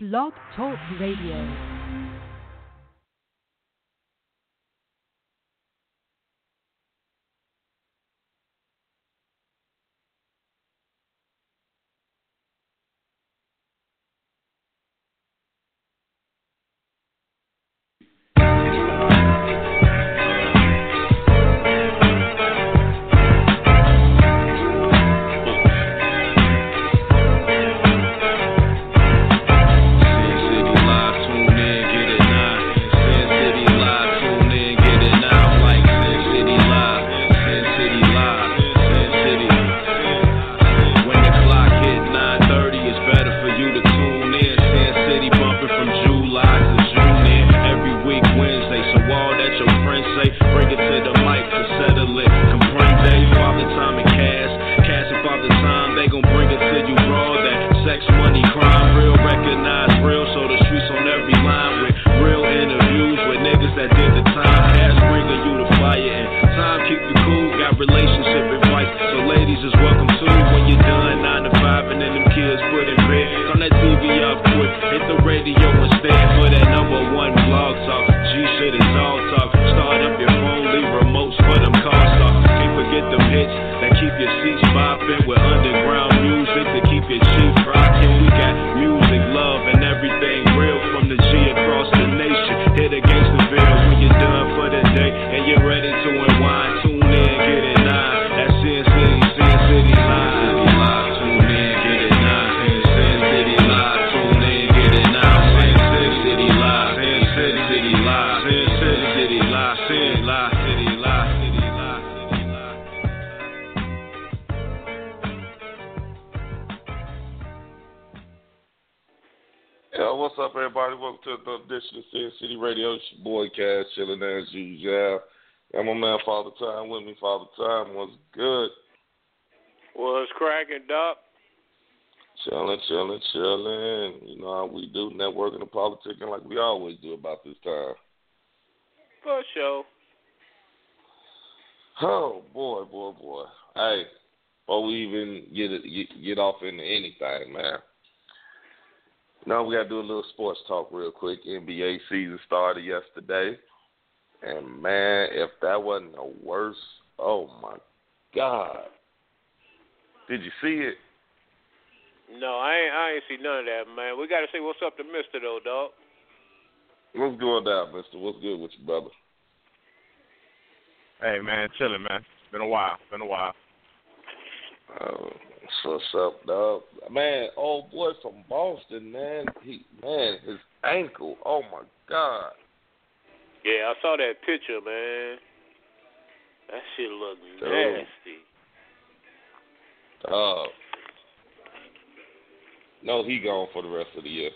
Blog Talk Radio. Talk real quick. NBA season started yesterday, and man, if that wasn't the worst, oh my god! Did you see it? No, I ain't. I ain't see none of that, man. We got to say what's up to Mister though, dog. What's going down, Mister? What's good with you, brother? Hey, man, chilling, man. It's Been a while. Been a while. Oh, what's up, dog? Man, old boy from Boston, man. He, man, his ankle. Oh my god. Yeah, I saw that picture, man. That shit look nasty. Uh, no, he gone for the rest of the year.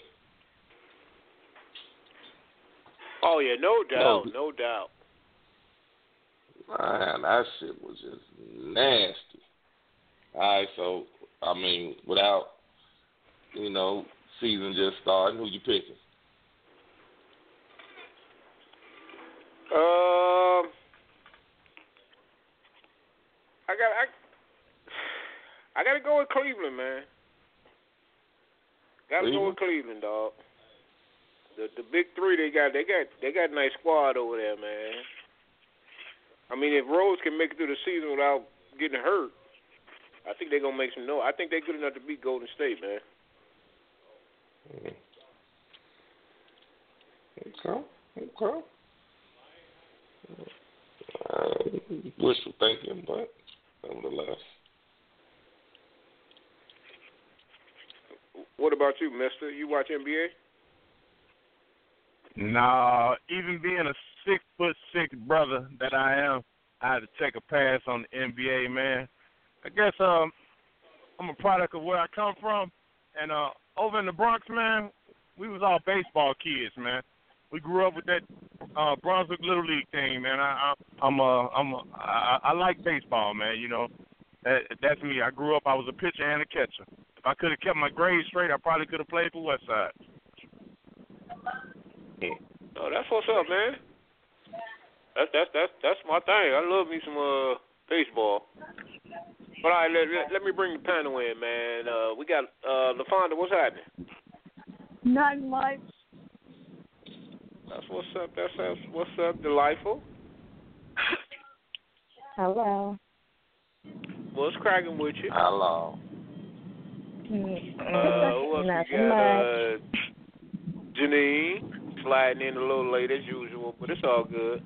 Oh yeah, no doubt, no, no doubt. Man, that shit was just nasty. All right, so I mean, without you know season just starting, who you picking? Um, I got I, I got to go with Cleveland, man. Got to go with Cleveland, dog. The the big three they got they got they got a nice squad over there, man. I mean, if Rose can make it through the season without getting hurt, I think they're gonna make some noise. I think they're good enough to beat Golden State, man. Okay. Okay. Uh, wishful thinking, but nevertheless. What about you, Mister? You watch NBA? No, even being a six foot six brother that I am, I had to take a pass on the NBA, man. I guess um I'm a product of where I come from, and uh over in the Bronx, man, we was all baseball kids, man. We grew up with that uh Brunswick Little League thing, man. I, I I'm a I'm a I, I like baseball, man. You know, that, that's me. I grew up. I was a pitcher and a catcher. If I could have kept my grades straight, I probably could have played for West Side. Oh, that's what's up, man. That's that's that's that's my thing. I love me some uh baseball. But all right, let, let, let me bring the panel in, man. Uh, we got uh, LaFonda. What's happening? Not much. That's what's up. That's, that's what's up, delightful. Hello. What's cracking with you? Hello. Mm, Uh, who else we got? much. Uh, Janine sliding in a little late as usual, but it's all good.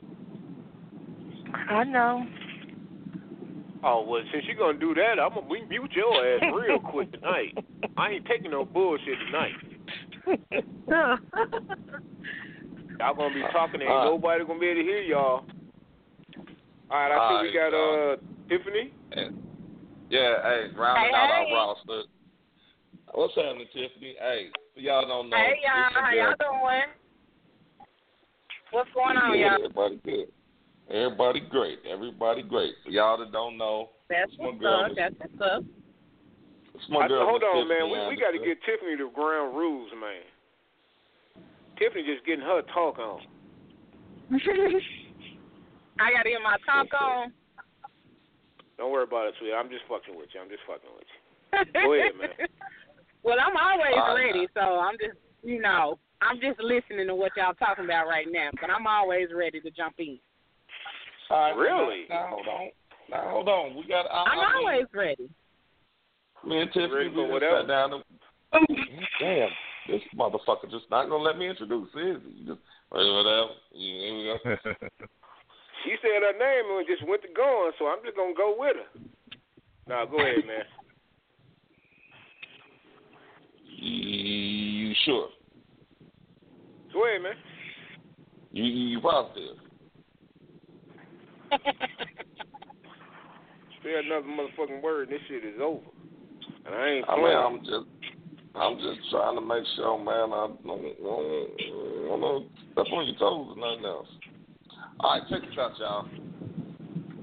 I know. Oh well, since you're gonna do that, I'm gonna mute your ass real quick tonight. I ain't taking no bullshit tonight. Y'all gonna be talking, ain't Uh, nobody gonna be able to hear y'all. All right, I all think we got y'all. uh Tiffany. Yeah, hey, rounding Hey, out hey. our roster. What's happening, Tiffany? Hey, for y'all don't know. Hey y'all, how y'all doing? What's going on, Good, y'all? Everybody good. Everybody great. Everybody great. For y'all that don't know, That's my what's girl. up. That's what's up. It's my I, girl. hold Miss on, man. Tiffany We, we got to get Tiffany the ground rules, man. Tiffany just getting her talk on. I got to get my talk on. Don't worry about it, sweetie. I'm just fucking with you. I'm just fucking with you. Go ahead, man. well, I'm always All right, ready, so I'm just, you know, I'm just listening to what y'all talking about right now, but I'm always ready to jump in. All right, Really? Now, now hold on. Now hold on. We got. I, I'm I mean, always ready. Me and Tiffany Ready we for sat down. And, damn, this motherfucker just not gonna let me introduce. Is he? You Just whatever. You, here we go. She said her name and just went to going, so I'm just gonna go with her. Now go ahead, man. You sure? Go ahead, man. You you, you positive? Say another motherfucking word, and this shit is over. And I ain't Playing. I mean. I'm just, I'm just trying to make sure, man. I don't want to step on your toes or nothing else. All right, check this out, y'all.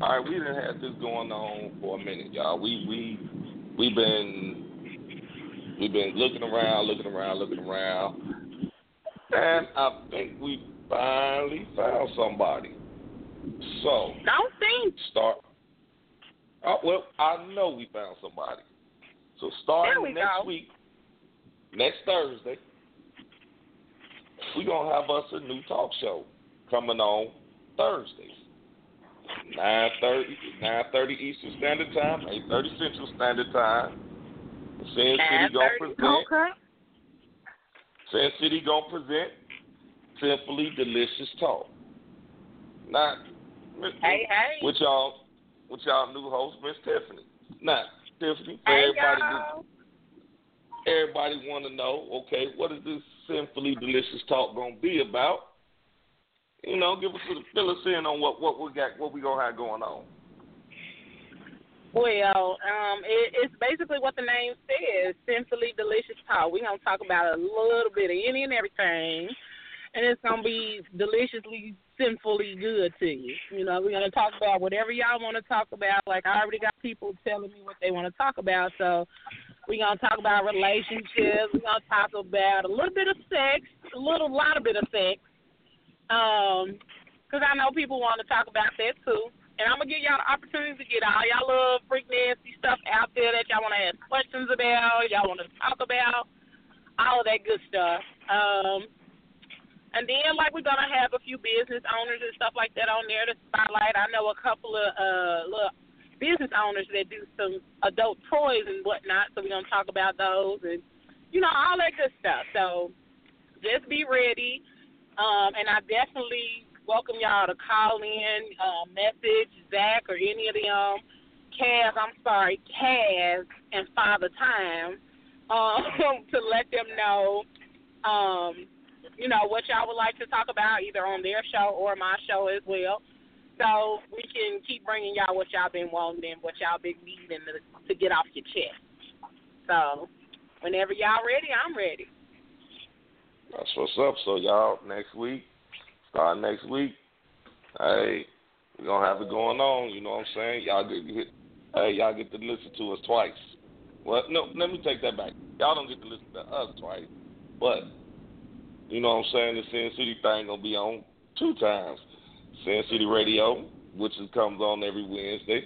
All right, we done had this going on for a minute, y'all. We we we been we've been looking around, looking around, looking around, and I think we finally found somebody. So Don't think. start. Oh, well, I know we found somebody. So starting we next go. week, next Thursday, we're gonna have us a new talk show coming on Thursdays. 9.30, 9.30 Eastern Standard Time, 8.30 Central Standard Time. Sin City gonna present. Okay. Sin City gonna present Sinfully Delicious Talk. Now, Hey, hey. with y'all, with y'all new host, Miss Tiffany. Now, Tiffany, Hey, everybody, y'all. everybody want to know, okay, what is this sinfully Delicious Talk gonna be about? You know, give us a, fill us in on what what we got, what we gonna have going on. Well, um, it, it's basically what the name says, Sinfully Delicious Talk. We're going to talk about a little bit of any and everything, and it's going to be deliciously, sinfully good to you. You know, we're to talk about whatever y'all want to talk about. Like, I already got people telling me what they want to talk about, so we're to talk about relationships. We're to talk about a little bit of sex, a little lot of bit of sex, um, because I know people want to talk about that too. And I'm gonna give y'all the opportunity to get all y'all little freak nasty stuff out there that y'all want to ask questions about, y'all want to talk about, all of that good stuff. Um, and then like we're gonna have a few business owners and stuff like that on there to spotlight. I know a couple of uh little business owners that do some adult toys and whatnot, so we're gonna talk about those and you know all that good stuff. So just be ready. Um, and I definitely welcome y'all to call in, uh, message Zach or any of them, Kaz, I'm sorry, Kaz and Father Time, um, to let them know, um, you know, what y'all would like to talk about either on their show or my show as well. So we can keep bringing y'all what y'all been wanting what y'all been needing to, to get off your chest. So whenever y'all ready, I'm ready. That's what's up. So y'all, next week, start next week. Hey, we're gonna have it going on. You know what I'm saying? Y'all get hey, y'all get to listen to us twice. Well, no, let me take that back. Y'all don't get to listen to us twice, but you know what I'm saying? The Sin City thing gonna be on two times. Sin City Radio, which is, comes on every Wednesday.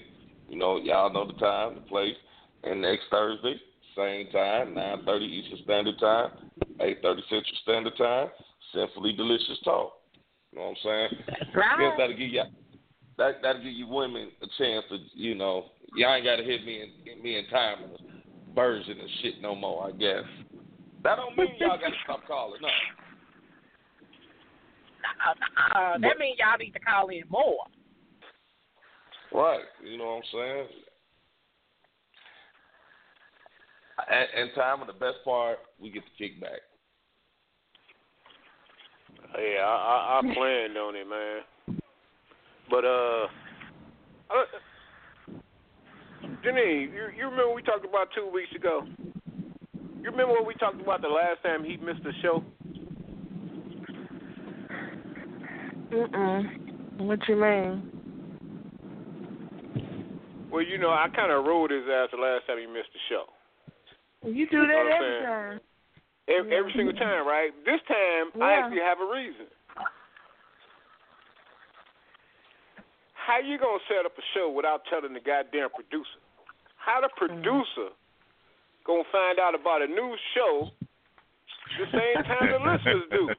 You know, y'all know the time, the place, and next Thursday, same time, 9:30 Eastern Standard Time, 8:30 Central Standard Time. Sinfully delicious talk. You know what I'm saying? That's Guess right. that'll give you that that'll give you women a chance to you know y'all ain't gotta hit me and me in time version and shit no more. I guess that don't mean y'all gotta stop calling. No. Uh, that means y'all need to call in more. Right. You know what I'm saying? And, and time and the best part, we get to kick back. Yeah, I, I, I planned on it, man. But uh, uh Janine, you you remember we talked about two weeks ago? You remember what we talked about the last time he missed the show? Mm-mm. What you mean? Well, you know, I kind of ruled his ass the last time he missed the show. You do You know that every time. Every, every single time, right? This time, I actually have a reason. How you gonna set up a show without telling the goddamn producer? How the mm-hmm. producer gonna find out about a new show the same time the listeners do?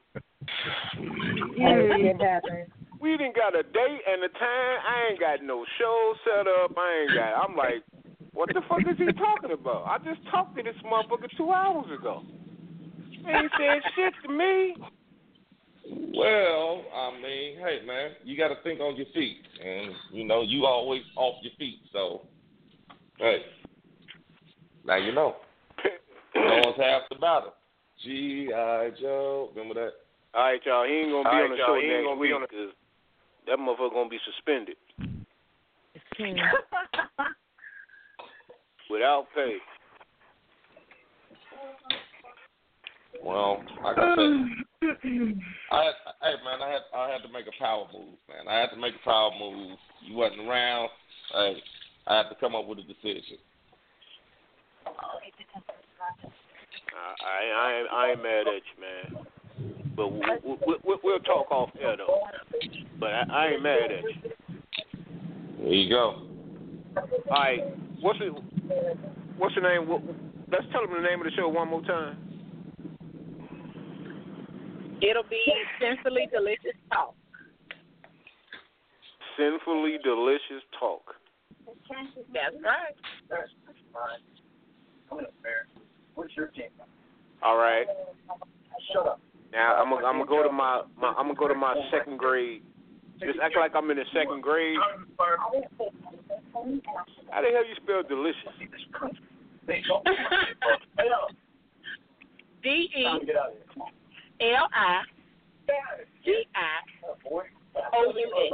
It happens. We didn't got a date and a time. I ain't got no show set up. I ain't got. I'm like, what the fuck is he talking about? I just talked to this motherfucker two hours ago. He ain't said shit to me. Well, I mean, hey man, you got to think on your feet, and you know you always off your feet. So, hey, now you know. Knows half the battle. G.I. Joe, remember that? All right, y'all. He ain't gonna be All on right, the y'all, show he ain't next gonna be week on the- because that motherfucker gonna be suspended without pay. Well, like I said, I had, hey man, I had I had to make a power move, man. I had to make a power move. You wasn't around. Hey, I had to come up with a decision. I I, I, I ain't mad at you, man. But we, we, we, we'll talk off air though. But I, I ain't mad at you. There you go. All right. What's it? What's the name? What, let's tell them the name of the show one more time. It'll be Sinfully Delicious Talk. Sinfully delicious talk. That's right. That's right. What's your team? All right. Now I'm gonna I'm gonna go to my, my I'm gonna go to my second grade. Just act like I'm in the second grade. How the hell you spell delicious? D E L I G I O U S.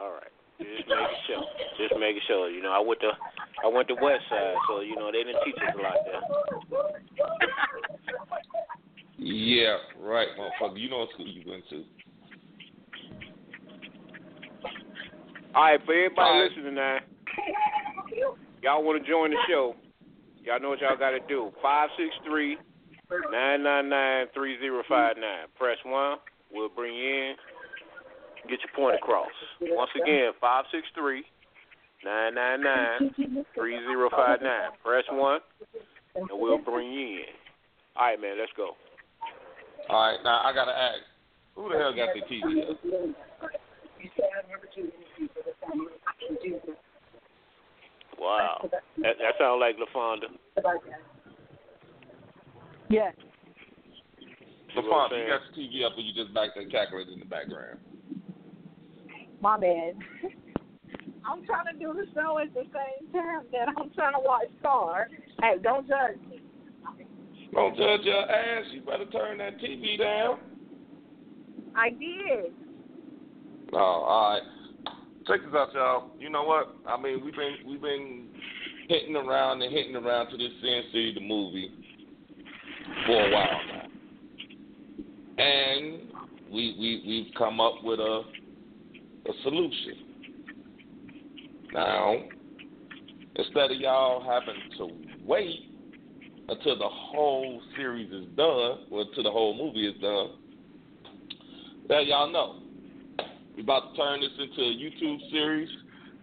All right. Just making sure. Just making sure. You know, I went to I went to West Side, so you know they didn't teach us a lot there. Yeah, right, motherfucker. You know what school you went to. All right, for everybody All right. listening now, y'all want to join the show? Y'all know what y'all got to do. Five six three nine nine nine three zero five nine. Press one. We'll bring you in. Get your point across. Once again, five six three nine nine nine three zero five nine. Press one, and we'll bring you in. All right, man. Let's go. All right, now I gotta ask, who the hell got the TV? up? Wow. That, that sounds like LaFonda. Yeah. So, See what I'm Fonzie, you got the TV up, or you just back there calculating in the background? My bad. I'm trying to do the show at the same time that I'm trying to watch Star. Hey, don't judge me. Don't judge your ass. You better turn that TV down. I did. No, all right. Check this out, y'all. You know what? I mean, we've been we've been hitting around and hitting around to this Sin City the movie for a while now, and we we we've come up with a a solution. Now, instead of y'all having to wait until the whole series is done, or until the whole movie is done, let y'all know. We're about to turn this into a YouTube series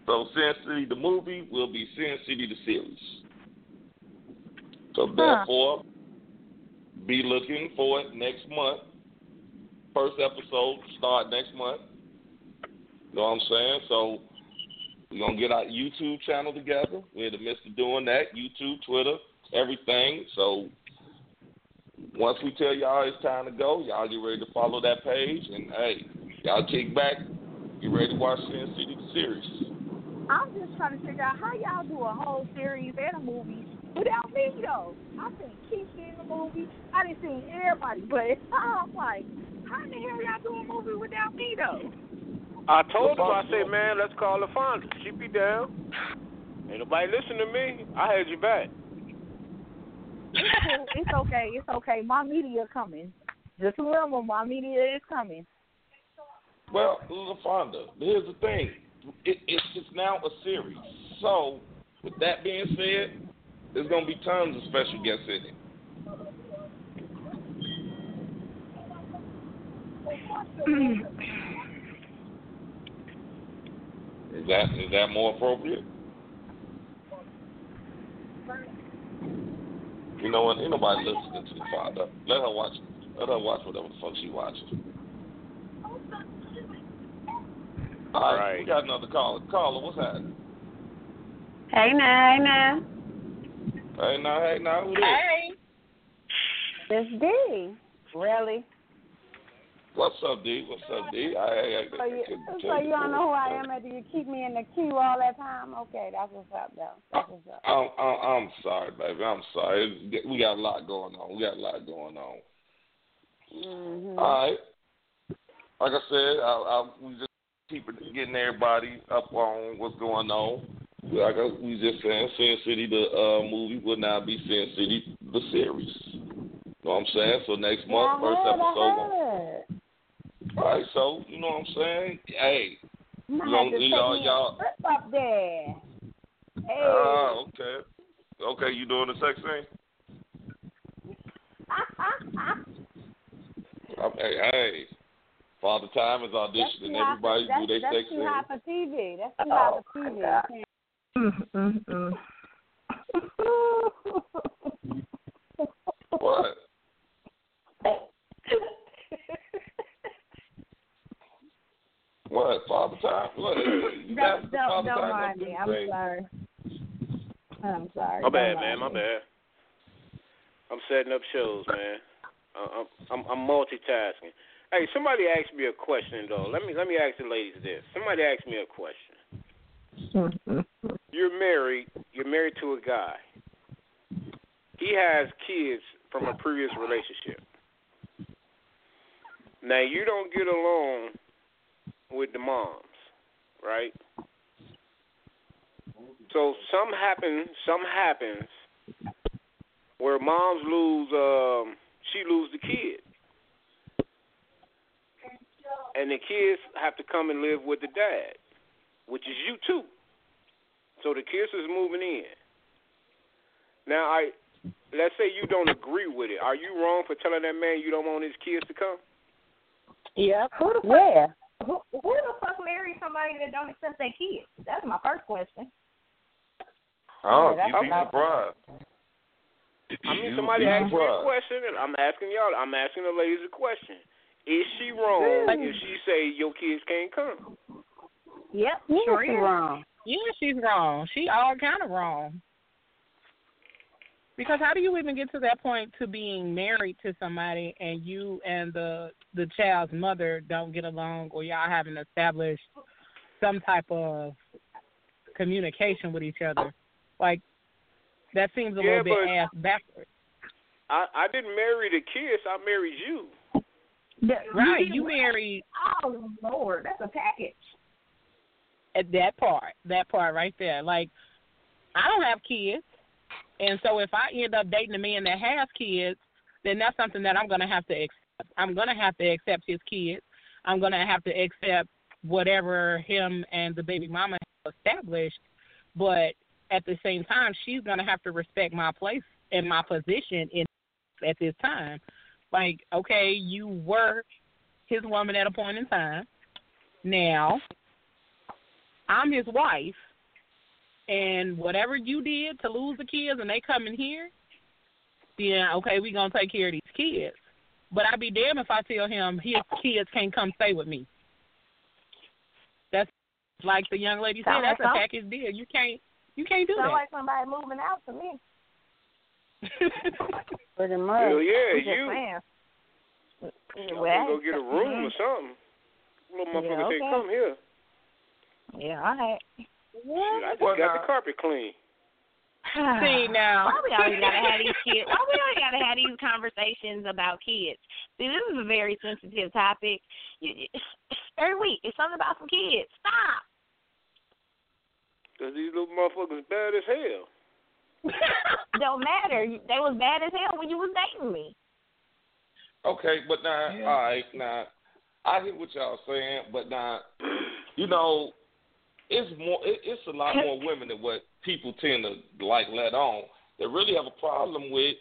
So Sin City the movie will be Sin City the series. So Huh. therefore, be looking for it next month. First episode start next month. You know what I'm saying? So we're gonna get our YouTube channel together. We're in the midst of doing that. YouTube, Twitter, everything. So once we tell y'all it's time to go, y'all get ready to follow that page and hey, y'all kick back, get ready to watch Sin City the series. I'm just trying to figure out how y'all do a whole series and a movie without me though. I seen Keisha in the movie. I didn't see everybody, but I'm like, how the hell y'all do a movie without me though? I told him, I said, man, let's call the Fonda. She be down. Ain't nobody listen to me. I had you back. It's. It's okay. It's okay. My media coming. Just remember, my media is coming. Well, LaFonda, here's the thing. It, it's it's now a series. So, with that being said, there's gonna be tons of special guests in it. Is that is that more appropriate? You know what? Ain't nobody listening to the father. Let her watch. Let her watch whatever the fuck she watches. All right, Right. we got another caller. Caller, what's happening? Hey now, hey now. Hey, now, hey, now, who this? Hey. It's D. Really? What's up, D? What's up, D? I, I, I, So you, couldn't so tell you don't know who I am after you keep me in the queue all that time? Okay, that's what's up, though. That's what's up. I'm, I'm, I'm sorry, baby. I'm sorry. It's- We got a lot going on. We got a lot going on. Mm-hmm. All right. Like I said, I, I, we just keep getting everybody up on what's going on. Like I, we just saying, Sin City the uh, movie will now be Sin City the series. You know what I'm saying? So next month, I first episode. I. All right, so you know what I'm saying? Hey, You You might have don't- to you take know, y'all- a trip up there. Ah, hey. oh, okay, okay, you doing the sex thing? Hey, hey, Father Time is auditioning too hot for, everybody that's, do their that's too hot for TV. That's too Oh, hot for my TV. God. I can't. What? What? Father You got don't the don't, don't mind me. there I'm thing? sorry. I'm sorry. My bad, man. mind My me. bad. I'm setting up shows, man. Uh, I'm, I'm I'm multitasking. Hey, somebody asked me a question though. Let me let me ask the ladies this. Somebody asked me a question. You're married. You're married to a guy. He has kids from a previous relationship. Now you don't get along with the moms, right? So some happen. Some happens where moms lose. Um, she lose the kid, and the kids have to come and live with the dad, which is you too. So the kids is moving in. Now I let's say you don't agree with it. Are you wrong for telling that man you don't want his kids to come? Yep. Who the fuck, Where? Who, who the fuck married somebody that don't accept their kids? That's my first question. Oh, Yeah, you'd be surprised. I mean, somebody be asked me a question, and I'm asking y'all. I'm asking the ladies a question. Is she wrong if she say your kids can't come? Yep, Yeah, sure she's wrong. Yeah, she's wrong. She all kind of wrong. Because how do you even get to that point to being married to somebody and you and the the child's mother don't get along or y'all haven't established some type of communication with each other? Like that seems a Yeah, little bit ass backwards. I I didn't marry the kids. I married you. The- Right. did- You married Oh Lord, that's a package. at that part, that part right there. Like, I don't have kids, and so if I end up dating a man that has kids, then that's something that I'm gonna have to accept. I'm gonna have to accept his kids. I'm gonna have to accept whatever him and the baby mama established. But at the same time, she's gonna have to respect my place and my position in at this time. Like, okay, you were his woman at a point in time. Now I'm his wife, and whatever you did to lose the kids, and they come in here, then okay, we gonna take care of these kids. But I'd be damned if I tell him his kids can't come stay with me. That's like the young lady said. Sound That's like a some- package deal. You can't. You can't do Sound that. like somebody moving out to me. Pretty much. Hell yeah, I'm just you. saying. Y'all Well, go get a room or something. Little Yeah, motherfucker say, okay. come here. Yeah, all right. Shit, I just Well, got now- the carpet clean. See now. Why we always gotta have these kids? Why we always gotta have these conversations about kids? See, this is a very sensitive topic. You, you- every week, it's something about some kids. Stop. Cause these little motherfuckers bad as hell. Don't matter. They was bad as hell when you was dating me. Okay, but now, Yeah. all right, now, I hear what y'all saying, but now, you know, it's more, it, it's a lot more women than what people tend to like let on. That really have a problem with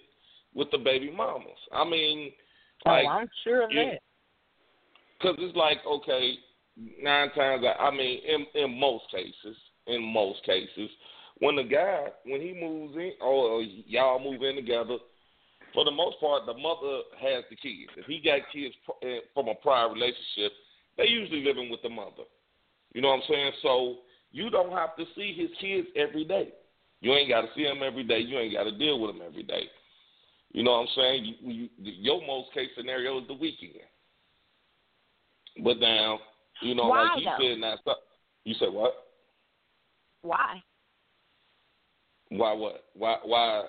with the baby mamas. I mean, like, oh, I'm sure of you- that. because it's like okay, nine times. out- I mean, in in most cases, in most cases, when the guy when he moves in or y'all move in together, for the most part, the mother has the kids. If he got kids pr- eh, from a prior relationship, they usually living with the mother. You know what I'm saying? So you don't have to see his kids every day. You ain't got to see them every day. You ain't got to deal with them every day. You know what I'm saying? You, you, your most case scenario is the weekend. But now, you know, Why, like you though? said, now stop. You said what? Why? Why what? Why why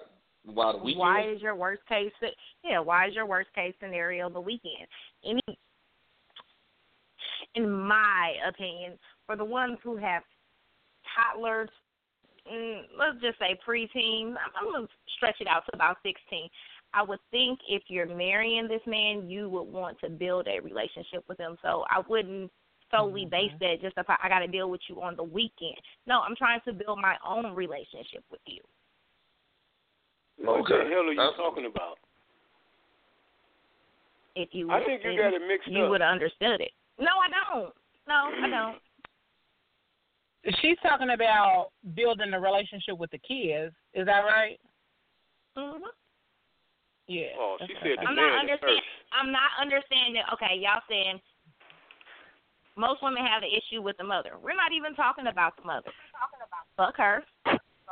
why the weekend? Why is your worst case? Yeah, why is your worst case scenario the weekend? Any, in my opinion, for the ones who have toddlers, mm, let's just say preteens, I'm, I'm gonna stretch it out to about 16. I would think if you're marrying this man, you would want to build a relationship with him. So I wouldn't solely base that just if I, I got to deal with you on the weekend. No, I'm trying to build my own relationship with you. What Okay. the hell are you That's- talking about? If you I think you got it mixed you up. You would have understood it. No, I don't. No, I don't. She's talking about building a relationship with the kids. Is that right? hmm Yeah. Oh, she said I'm not man understand- first. I'm not understanding. Okay, y'all saying most women have an issue with the mother. We're not even talking about the mother. Fuck her.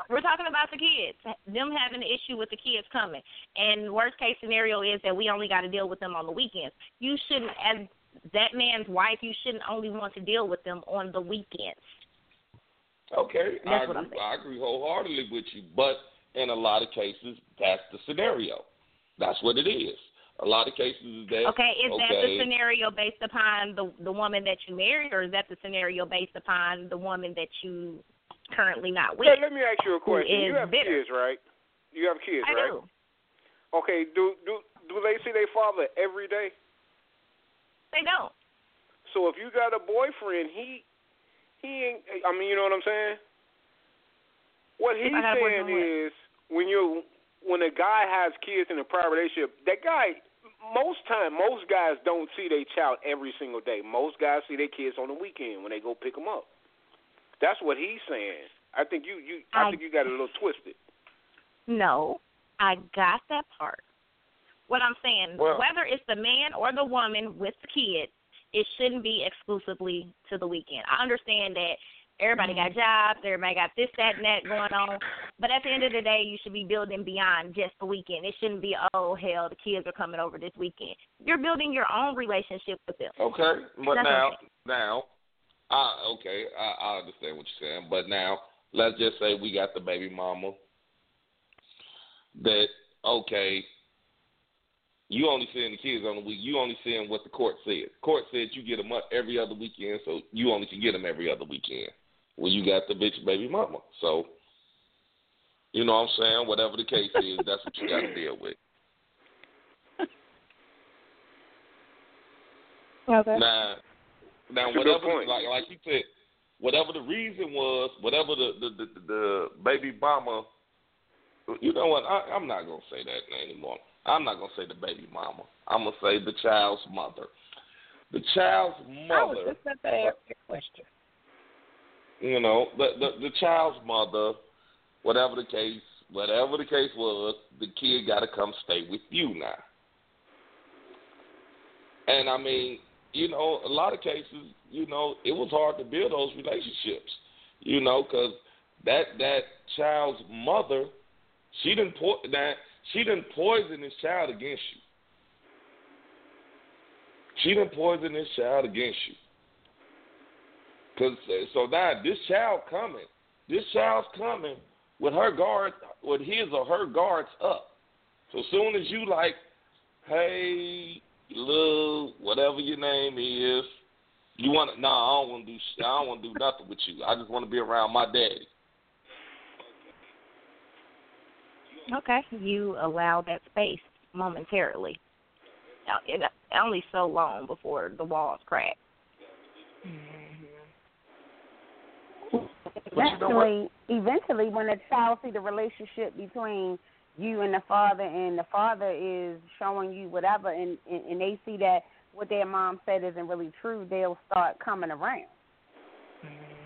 We're talking about the kids. Them having an issue with the kids coming. And worst case scenario is that we only got to deal with them on the weekends. You shouldn't, as that man's wife, you shouldn't only want to deal with them on the weekends. Okay, I That's what I'm agree, saying. I agree wholeheartedly with you, but in a lot of cases, that's the scenario. That's what it is. A lot of cases is that Okay, is that the scenario based upon the the woman that you married, or is that the scenario based upon the woman that you currently not with? Hey, let me ask you a question. You have bitter. kids, right? You have kids, I right? do. Okay, do do do they see their father every day? They don't. So if you got a boyfriend, he he ain't. I mean, you know what I'm saying? What he's I got a saying is when you when a guy has kids in a prior relationship, that guy most time most guys don't see their child every single day. Most guys see their kids on the weekend when they go pick them up. That's what he's saying. I think you you I I- think you got it a little twisted. No, I got that part. What I'm saying, Well- whether it's the man or the woman with the kid, it shouldn't be exclusively to the weekend. I understand that everybody got mm-hmm. jobs, everybody got this, that, and that going on, but at the end of the day, you should be building beyond just the weekend. It shouldn't be, oh hell, the kids are coming over this weekend. You're building your own relationship with them. Okay, but That's now, okay. now, I okay, I, I understand what you're saying. But now, let's just say we got the baby mama that okay, you only seeing the kids on the week. You only seeing what the court said. Court said you get them up every other weekend, so you only can get them every other weekend. Well, you got the bitch baby mama, so you know what I'm saying. Whatever the case is, that's what you got to deal with. Okay. Now, now That's whatever, like like you said, whatever the reason was, whatever the the the, the baby mama, you know what? I, I'm not gonna say that anymore. I'm not gonna say the baby mama. I'm gonna say the child's mother. The child's mother. I was just about to ask that question. You know, the the, the child's mother, whatever the case, whatever the case was, the kid got to come stay with you now. And I mean, you know, a lot of cases, you know, it was hard to build those relationships. You know, because that that child's mother, she didn't po- that she didn't poison this child against you. She didn't poison this child against you. Cause uh, so now this child coming, this child's coming with her guard, with his or her guards up. So soon as you like, hey, little whatever your name is, you want to? Nah, I don't want to do. I don't want to do nothing with you. I just want to be around my daddy. Okay, you allow that space momentarily. Now, it, only so long before the walls crack. Eventually, eventually, when a child see the relationship between you and the father, and the father is showing you whatever, and and, and they see that what their mom said isn't really true, they'll start coming around.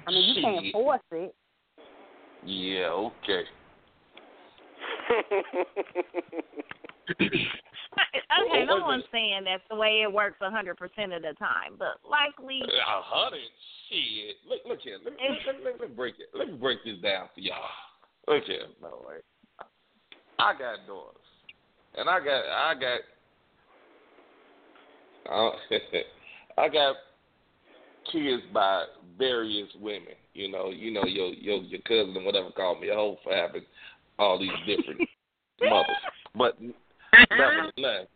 I mean, you can't force it. Yeah. Okay. Okay, no one's saying that's the way it works hundred percent of the time, but likely. A hundred shit. Look, look here. Let me, let, let, let, me break it. Let me break this down for y'all. Look here. No way. I got daughters, and I got I got uh, I got kids by various women. You know, you know your your your cousin whatever called me a hoe for all these different mothers, but nevertheless.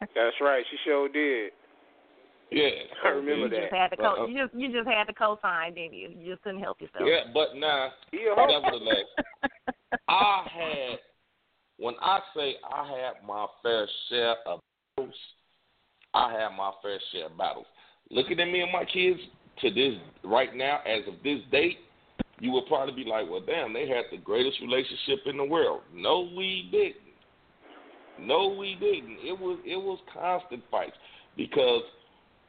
That's right. She sure did. Yeah, I remember you that. Just had to co- uh, you just you just had to co-sign, didn't you? You just couldn't help yourself. Yeah, but now, nevertheless, I had when I say I had my fair share of battles, I had my fair share of battles. Looking at me and my kids to this right now, as of this date, you would probably be like, "Well, damn, they had the greatest relationship in the world." No, we didn't. No, we didn't. It was it was constant fights because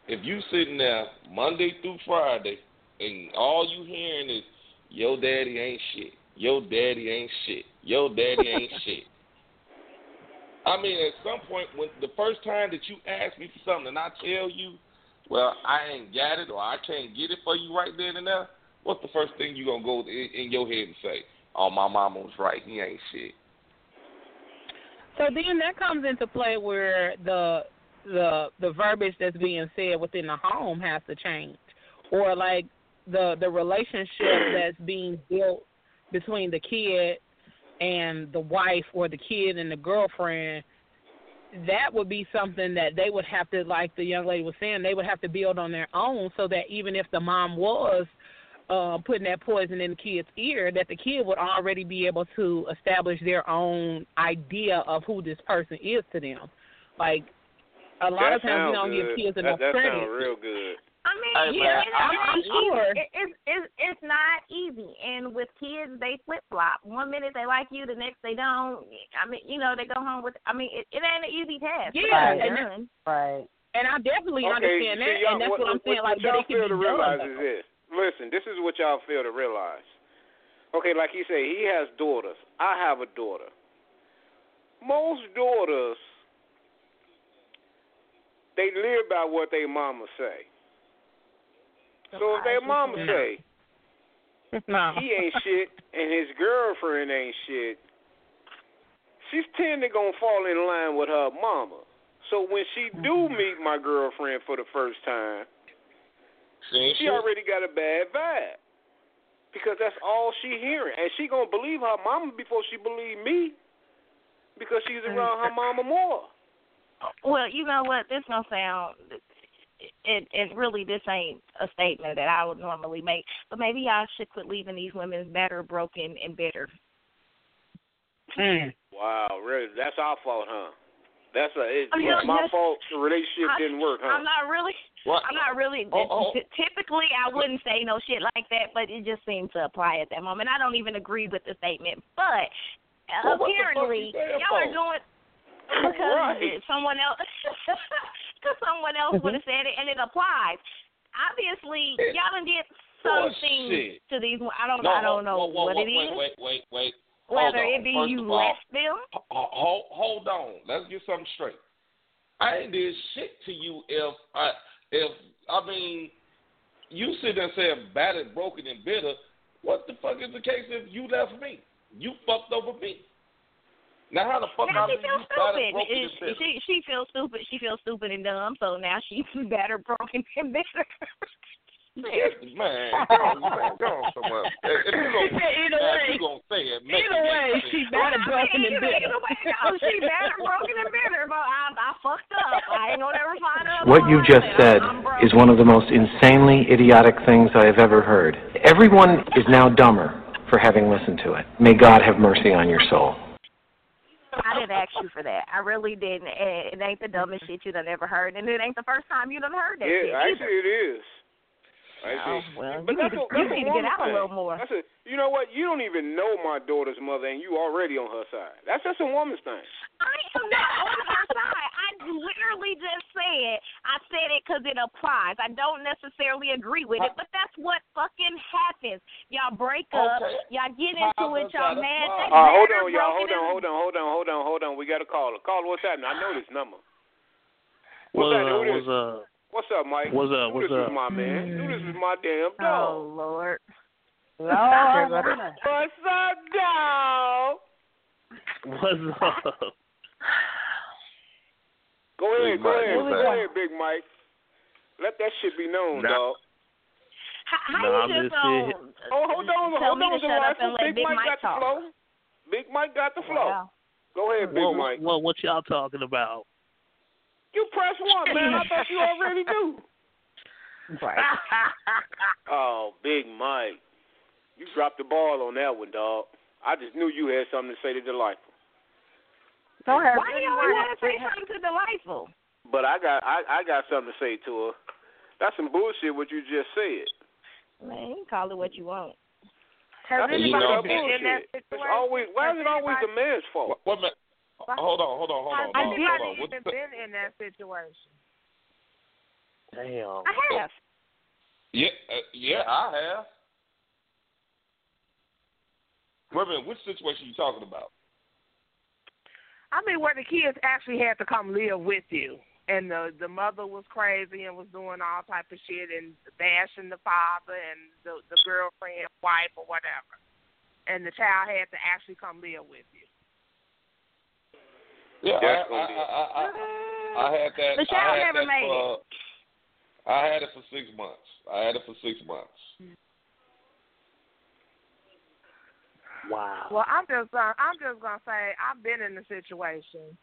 if you sitting there Monday through Friday and all you hearing is your daddy ain't shit, your daddy ain't shit, your daddy ain't shit. I mean, at some point, when the first time that you ask me for something and I tell you, well, I ain't got it or I can't get it for you right then and there, what's the first thing you gonna go in, in your head and say? Oh, my mama was right. He ain't shit. So then that comes into play where the the the verbiage that's being said within the home has to change, or like the the relationship that's being built between the kid and the wife or the kid and the girlfriend that would be something that they would have to like the young lady was saying they would have to build on their own so that even if the mom was uh putting that poison in the kid's ear that the kid would already be able to establish their own idea of who this person is to them like a lot that of times we don't good. give kids that, enough that credit sounds real good I mean, Hey, yeah, it's I'm- I'm sure. It, it's it's it's not easy. And with kids, they flip flop. One minute they like you, the next they don't. I mean, you know, they go home with. I mean, it, it ain't an easy task. Yeah, Right. and done. Right. and I definitely okay, understand see, that and that's what, what, I'm saying what, like what but it can fail be to done, is this. Listen, this is what y'all fail to realize. Okay, like he said, he has daughters. I have a daughter. Most daughters, they live by what their mama say. So if their mama say no. he ain't shit and his girlfriend ain't shit, she's tending gonna fall in line with her mama. So when she do meet my girlfriend for the first time, See, she already got a bad vibe. Because that's all she hearing. And she gonna believe her mama before she believe me. Because she's around her mama more. Well, you know what? This gonna sound. It it really this ain't a statement that I would normally make, but maybe I should quit leaving these women better, broken, and bitter. Mm. Wow, really? That's our fault, huh? That's a it, I mean, my yes. fault the relationship I- didn't work, huh? I'm not really. What? I'm not really. Oh, oh. Typically, I wouldn't say no shit like that, but it just seemed to apply at that moment. I don't even agree with the statement, but uh, Well, what the fuck apparently, y'all are doing because Right. someone else, because someone else would have said it, and it applies. Obviously, y'all done did something Bullshit. to these. I don't. No, I don't know whoa, whoa, what whoa, it wait, is. Wait, wait, wait. Hold Whether it be First you left them. hold, hold on. Let's get something straight. I ain't did shit to you if I if I mean you sit there and say battered, broken, and bitter. What the fuck is the case if you left me? You fucked over me. Now how the fuck Now I she feels stupid. It- and? She she feels stupid. She feels stupid and dumb. So now she's better broken and bitter. Man, go man, go somewhere. If if you gonna, Either now, way. you gonna say it, make Either it way, make she sense. better I broken mean, and bitter. either way, no, she better broken and bitter. But I I fucked up. I ain't gonna ever find her. What you just said is one of the most insanely idiotic things I have ever heard. Everyone is now dumber for having listened to it. May God have mercy on your soul. I didn't ask you for that. I really didn't. And it ain't the dumbest shit you done ever heard, and it ain't the first time you done heard that shit. Yeah, either. actually it is. Oh, well, but you that's need a, to, that's you need to a get woman out a thing. little more. That's a, you know what? You don't even know my daughter's mother, and you already on her side. That's just a woman's thing. I am not on her side. I literally just said I said it because it applies. I don't necessarily agree with it, but that's what fucking happens. Y'all break up, Okay. y'all get How into it, y'all mad. apply? Uh, hold on, y'all. Hold on, hold on, hold on, hold on, hold on. We got a caller. Caller, what's happening? I know this number. What's What's happening? up? Who What's this? up? What's up, Mike? What's up? Who What's this up? is my man. Who this is my damn Oh dog. Lord. Lord, What's up, dog? What's up? Go ahead, Big go Mike, ahead, go ahead, Big Mike. Let that shit be known, Nah. dog. How, how Nah, I'm you just just Oh, hold on, tell hold on, to shut up and let Big, Big Mike, Mike got talk? the flow. Big Mike got the flow. Wow. Go ahead, Big What, Mike. what, what y'all talking about? You press one, man. I thought you already knew. Right. Oh, Big Mike. You dropped the ball on that one, dog. I just knew you had something to say to Delightful. Go ahead. Why do you always want to say something to delightful? But I got I, I got something to say to her. That's some bullshit what you just said. Man, you can call it what you want. Has That's anybody know- been in that bullshit. It's situation? always why is it always the man's fault? What, what, ma- hold on, hold on, hold on, Has dog, anybody hold on. Even the- been in that situation? Damn. I have. Yeah, uh, yeah, I have. Wait a minute, which situation you talking about? I mean, where the kids actually had to come live with you, and the the mother was crazy and was doing all type of shit and bashing the father and the the girlfriend, wife, or whatever, and the child had to actually come live with you. Yeah, That's I, I, gonna be I, I, I, I had that. The child I had never that made for, I had it for six months. I had it for six months. Wow. Well, I'm just uh, I'm just gonna say I've been in the situation,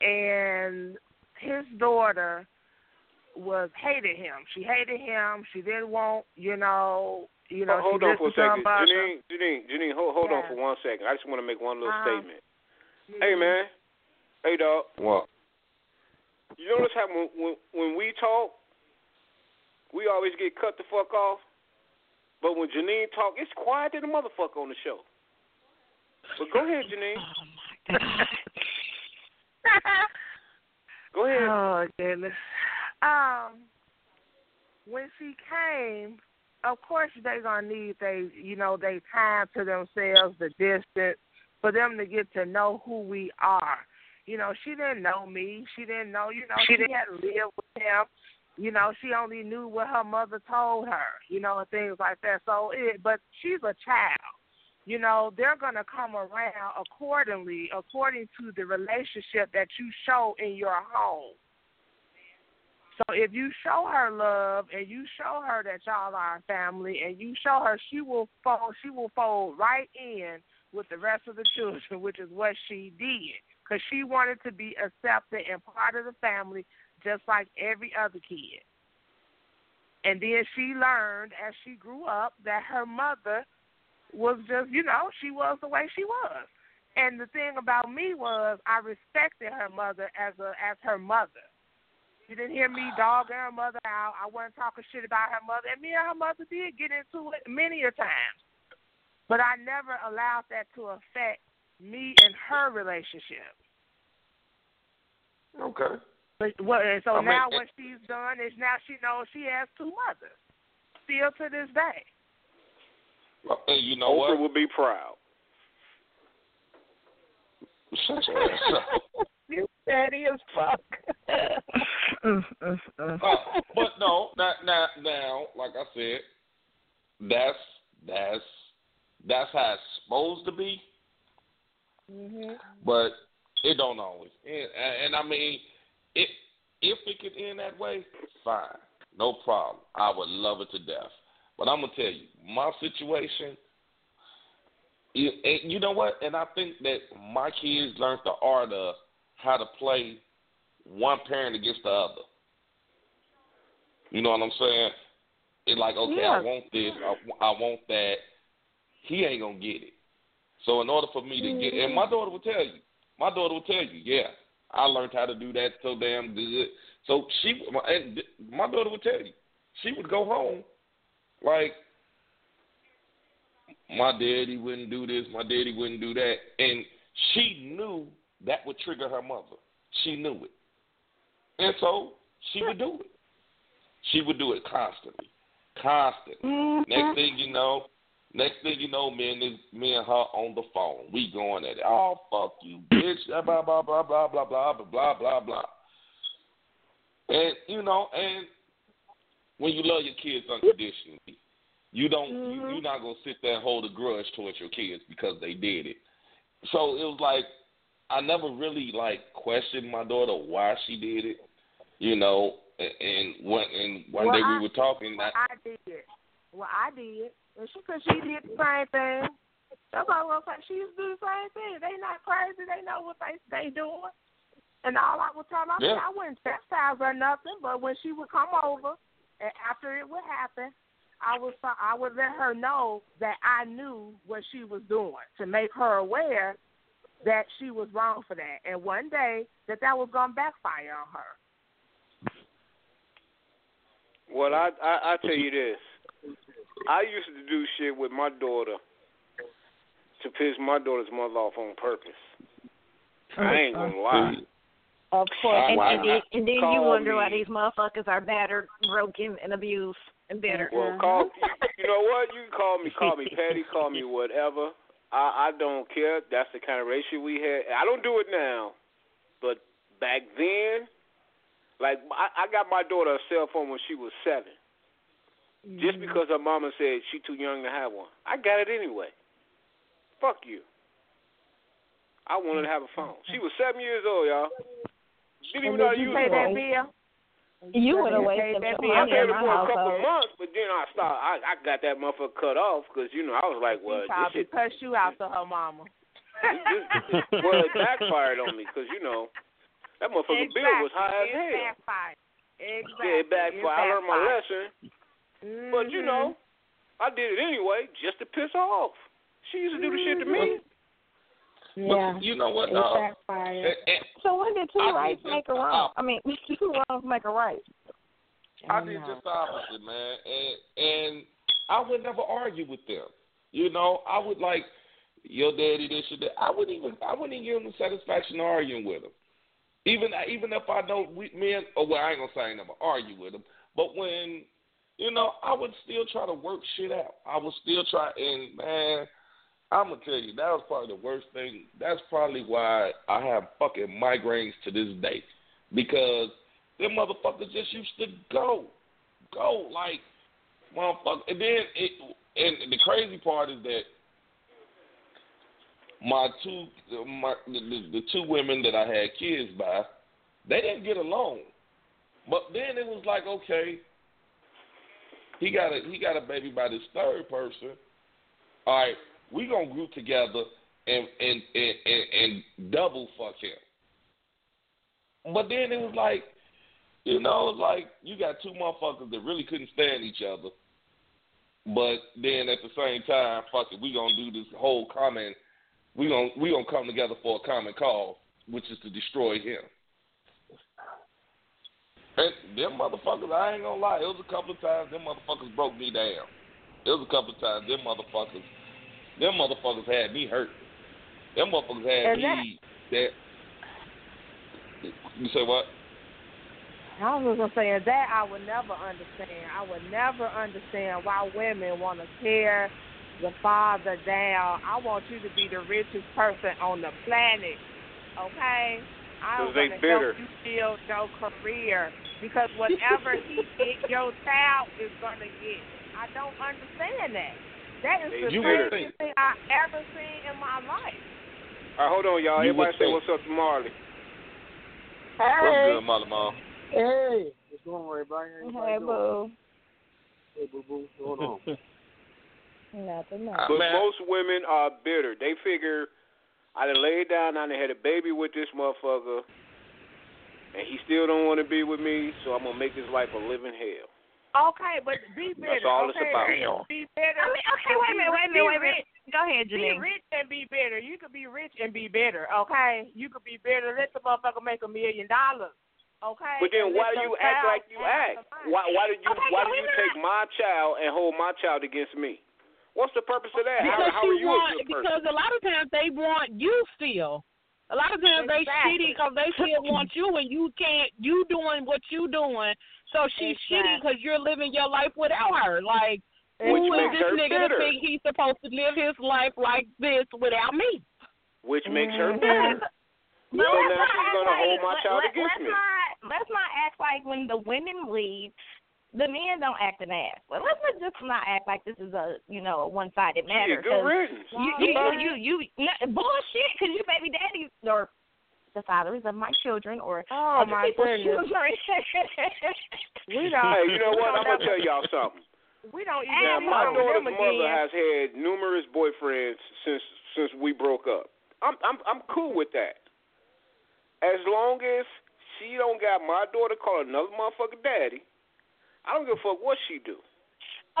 and his daughter was hated him. She hated him. She didn't want, you know, you know. hold she on for a listened to him second. Janine, Janine, Janine, hold, hold on for one second. I just want to make one little Uh-huh. statement. Hey, man. Hey, dog. What? You notice how when, when when we talk, we always get cut the fuck off. But when Janine talk, it's quiet than the motherfucker on the show. But go ahead, Janine. Oh my god. Go ahead. Oh goodness. Um, when she came, of course they gonna need they, you know, they time to themselves, the distance, for them to get to know who we are. You know, she didn't know me. She didn't know. You know, she, hadn't lived with him. You know, she only knew what her mother told her. You know, and things like that. So, it, but she's a child. You know, they're gonna come around accordingly, according to the relationship that you show in your home. So if you show her love and you show her that y'all are a family and you show her she will fold she will fold right in with the rest of the children, which is what she did. Because she wanted to be accepted and part of the family just like every other kid. And then she learned as she grew up that her mother was just, you know, she was the way she was. And the thing about me was I respected her mother as a as her mother. You didn't hear me dogging her mother out. I wasn't talking shit about her mother. And me and her mother did get into it many a times. But I never allowed that to affect me and her relationship. Okay. But what and so I mean, now it- what she's done is now she knows she has two mothers. still to this day. Well, and you know Oprah what? would be proud. Shut your ass up. You petty as fuck. Uh, but no, now, now, now, like I said, that's that's that's how it's supposed to be. Mhm. But it don't always. And, and I mean, if if it could end that way, fine, no problem. I would love it to death. But I'm gonna tell you, my situation. You, and you know what? And I think that my kids learned the art of how to play one parent against the other. You know what I'm saying? It's like, okay, Yeah. I want this, I, I want that. He ain't gonna get it. So in order for me to get, and my mm-hmm. daughter will tell you, my daughter will tell you, yeah, I learned how to do that so damn good. So she, my, and my daughter would tell you, she would go home like, my daddy wouldn't do this, my daddy wouldn't do that, and she knew that would trigger her mother. She knew it, and so she would do it. She would do it constantly, constantly. Mm-hmm. Next thing you know, next thing you know, me and this, me and her on the phone. We going at it. Oh fuck you, bitch. Blah blah blah blah blah blah blah blah blah blah. And you know, and when you love your kids unconditionally, you don't you, mm-hmm. you're not gonna sit there and hold a grudge towards your kids because they did it. So it was like I never really like questioned my daughter why she did it. You know, and, and one and one Well, day I- we were talking. Well, I, I did. Well, I did. And she, cause she did the same thing. That's why I was like, she used to do the same thing. They not crazy. They know what they they doing. And all I would tell my Yeah. I wouldn't chastise her nothing, but when she would come over, and after it would happen, I was I would let her know that I knew what she was doing to make her aware that she was wrong for that, and one day that that was gonna backfire on her. Well, I I, I tell you this. I used to do shit with my daughter to piss my daughter's mother off on purpose. I ain't gonna lie. Of course. And, and then, and then you Call wonder why these motherfuckers are battered, broken, and abused and bitter. Well, mm-hmm. call you know what? You can call me, call me petty, call me whatever. I I don't care. That's the kind of relationship we had. I don't do it now, but back then, like I, I got my daughter a cell phone when she was seven, just mm-hmm. because her mama said she too young to have one. I got it anyway. Fuck you. I wanted to have a phone. She was seven years old, y'all. Didn't even know how to use you pay the phone. that bill? You would have Did wasted that bill? I money paid it for a couple household. months, but then I started. I, I got that motherfucker cut off because you know I was like, well, She this probably shit. cussed you out to her mama. This, this, well, it backfired on me because you know that motherfucker bill was high as It hell. backfired. Exactly. Yeah, it backfired. I learned my backfired. Lesson, but you know, mm-hmm. I did it anyway just to piss her off. She used to do the shit to me. but you know what? No. Uh, backfired. And- and So when did two I rights make a that's- wrong? I mean, two wrongs make a right. I did just the opposite, man. And and I would never argue with them. You know, I would like your daddy this or that. I wouldn't even I wouldn't even give them the satisfaction of arguing with them. Even even if I know we men or oh, well I ain't gonna say I ain't never argue with them, but when you know, I would still try to work shit out. I would still try and man, I'm gonna tell you, that was probably the worst thing. That's probably why I have fucking migraines to this day. Because them motherfuckers just used to go. Go like motherfucker and then it and the crazy part is that my two my the, the, the two women that I had kids by, they didn't get along. But then it was like, okay, he got a he got a baby by this third person. All right, we gonna group together and and and, and, and double fuck him. But then it was like, you know, like you got two motherfuckers that really couldn't stand each other. But then at the same time, fuck it, we gonna do this whole common. We gonna we gonna come together for a common cause, which is to destroy him. And them motherfuckers, I ain't gonna lie, it was a couple of times them motherfuckers broke me down. It was a couple of times them motherfuckers, them motherfuckers had me hurt. Them motherfuckers had And me that. You say what? I was gonna say that I would never understand. I would never understand why women want to tear the father down. I want you to be the richest person on the planet, okay? I 'Cause they want to help you build your career because whatever he get, your child is gonna get. I don't understand that. That is They the you craziest thing I ever seen in my life. All right, hold on, y'all. You Everybody say what's up to Marley. Hey. What's Hey, good, Mother Mom? hey, what's going on, everybody? How everybody Hey, doing? boo. Hey, boo boo, what's going on? Nothing, Uh, nothing. But man. most women are bitter. They figure I done laid down, I done had a baby with this motherfucker, and he still don't want to be with me, so I'm gonna make his life a living hell. Okay, but be better. That's all it's okay? about. Be bitter. I mean, okay, wait a minute, wait a minute, wait a minute. Go ahead, Be rich and be better. You could be rich and be better. okay? You could be bitter. Let the motherfucker make a million dollars, okay? But then And why do you act like you act? Why why do you Okay, why can do you not- take my child and hold my child against me? What's the purpose of that? How, Because how are you want, a good person? because a lot of times they want you still. A lot of times they shitty because they still want you and you can't. You doing what you doing, so she's shitty because you're living your life without her. Like Which who is makes this nigga bitter. to think he's supposed to live his life like this without me? Which makes her Mhm. bitter. But So let's now she's gonna like, hold my child let, against let's me. Not, let's not act like when the women leave, the men don't act an ass. But let's not just not act like this is a you know a one sided matter. Shit, good 'cause riddance. You you you you, you no, bullshit because you baby daddy or the fathers of my children or Oh other my people's goodness. children. We don't. Hey, you know what? I'm gonna tell y'all something. We don't even Now, And my daughter's them mother again. has had numerous boyfriends since since we broke up. I'm I'm I'm cool with that. As long as she don't got my daughter call another motherfucker daddy, I don't give a fuck what she do.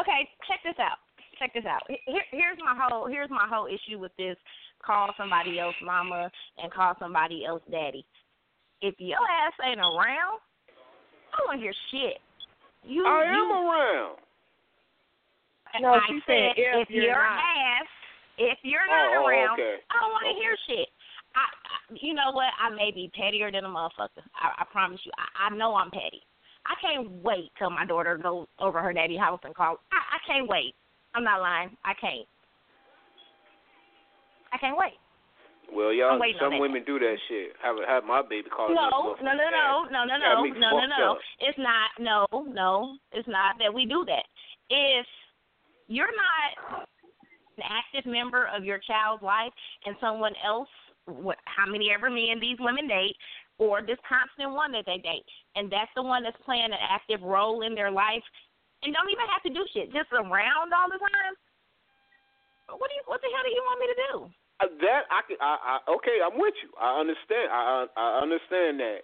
okay, check this out. Check this out. Here, here's my whole here's my whole issue with this. Call somebody else mama and call somebody else daddy. If your ass ain't around, I don't want to hear shit. You, I you, am around. No, I she said said if you're your not. ass, if you're not Oh, oh, around, okay. I don't want to Okay. hear shit. I, I, you know what? I may be pettier than a motherfucker. I, I promise you. I, I know I'm petty. I can't wait till my daughter goes over her daddy's house and calls. I, I can't wait. I'm not lying. I can't. I can't wait. Well, y'all, some women do that shit. Have have my baby call No, no, no, no, no, no, no, no, no, no. It's not. No, no, it's not that we do that. If you're not an active member of your child's life, and someone else, what, how many ever men these women date, or this constant one that they date, and that's the one that's playing an active role in their life, and don't even have to do shit, just around all the time. What do you? What the hell do you want me to do? Uh, That I can. I, I okay. I'm with you. I understand. I I understand that.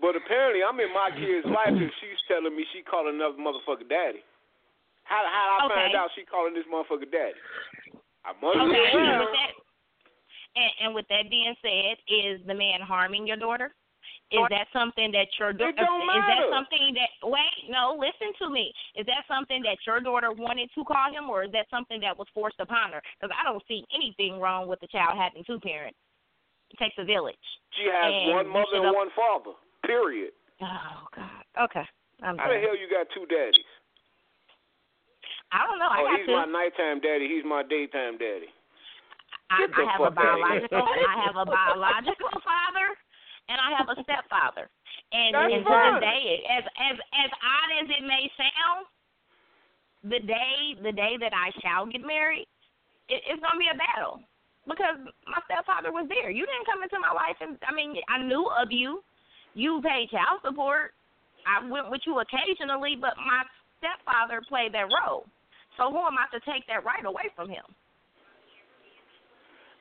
But apparently, I'm in my kid's life, and she's telling me she calling another motherfucker daddy. How how I Okay. find out she calling this motherfucker daddy? I must Okay, and with that, and, and with that being said, is the man harming your daughter? Is that something that your daughter? Is that something that? Wait, no, listen to me. Is that something that your daughter wanted to call him, or is that something that was forced upon her? Because I don't see anything wrong with the child having two parents. It takes a village. She has And one mother and one father. Period. Oh God. Okay. I'm How the hell you got two daddies? I don't know. I oh, got he's two. my nighttime daddy. He's my daytime daddy. I, I have a fuck outta here. biological. I have a biological father, and I have a stepfather. And, That's and to this day, as as as odd as it may sound, the day the day that I shall get married, it, it's gonna be a battle because my stepfather was there. You didn't come into my life, and I mean, I knew of you. You paid child support. I went with you occasionally, but my stepfather played that role. So who am I to take that right away from him?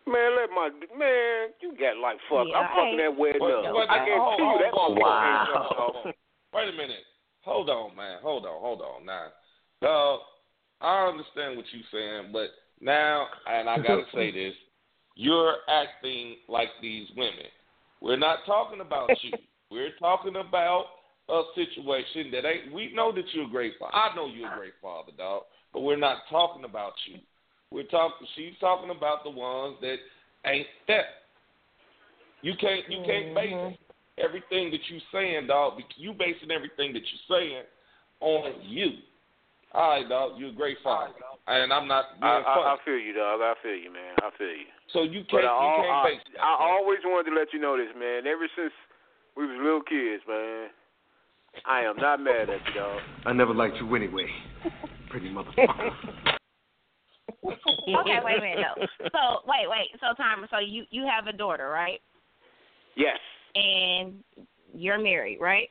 Man, let my man. You got like fuck. Yeah, I'm fucking that wedding up. but- I guarantee you that hold, motherfucker hold, ain't hold, jumped off. Wait a minute. Hold on, man. Hold on. Hold on. Now, dog, I understand what you're saying, but now, and I gotta say this, you're acting like these women. We're not talking about you. We're talking about a situation that ain't. We know that you're a great father. I know you're a great father, dog. But we're not talking about you. We're talking. She's talking about the ones that ain't that. You can't. You can't base mm-hmm. everything that you saying, dog. You basing everything that you're saying on you. All right, dog. You're a great father, and I'm not I, I, I feel you, dog. I feel you, man. I feel you. So you can't, I, you can't I, base that. I man. always wanted to let you know this, man. Ever since we was little kids, man. I am not mad at you, dog. I never liked you anyway. Pretty motherfucker. Okay, wait a minute. No. So wait, wait. So time. So you you have a daughter, right? Yes. And you're married, right?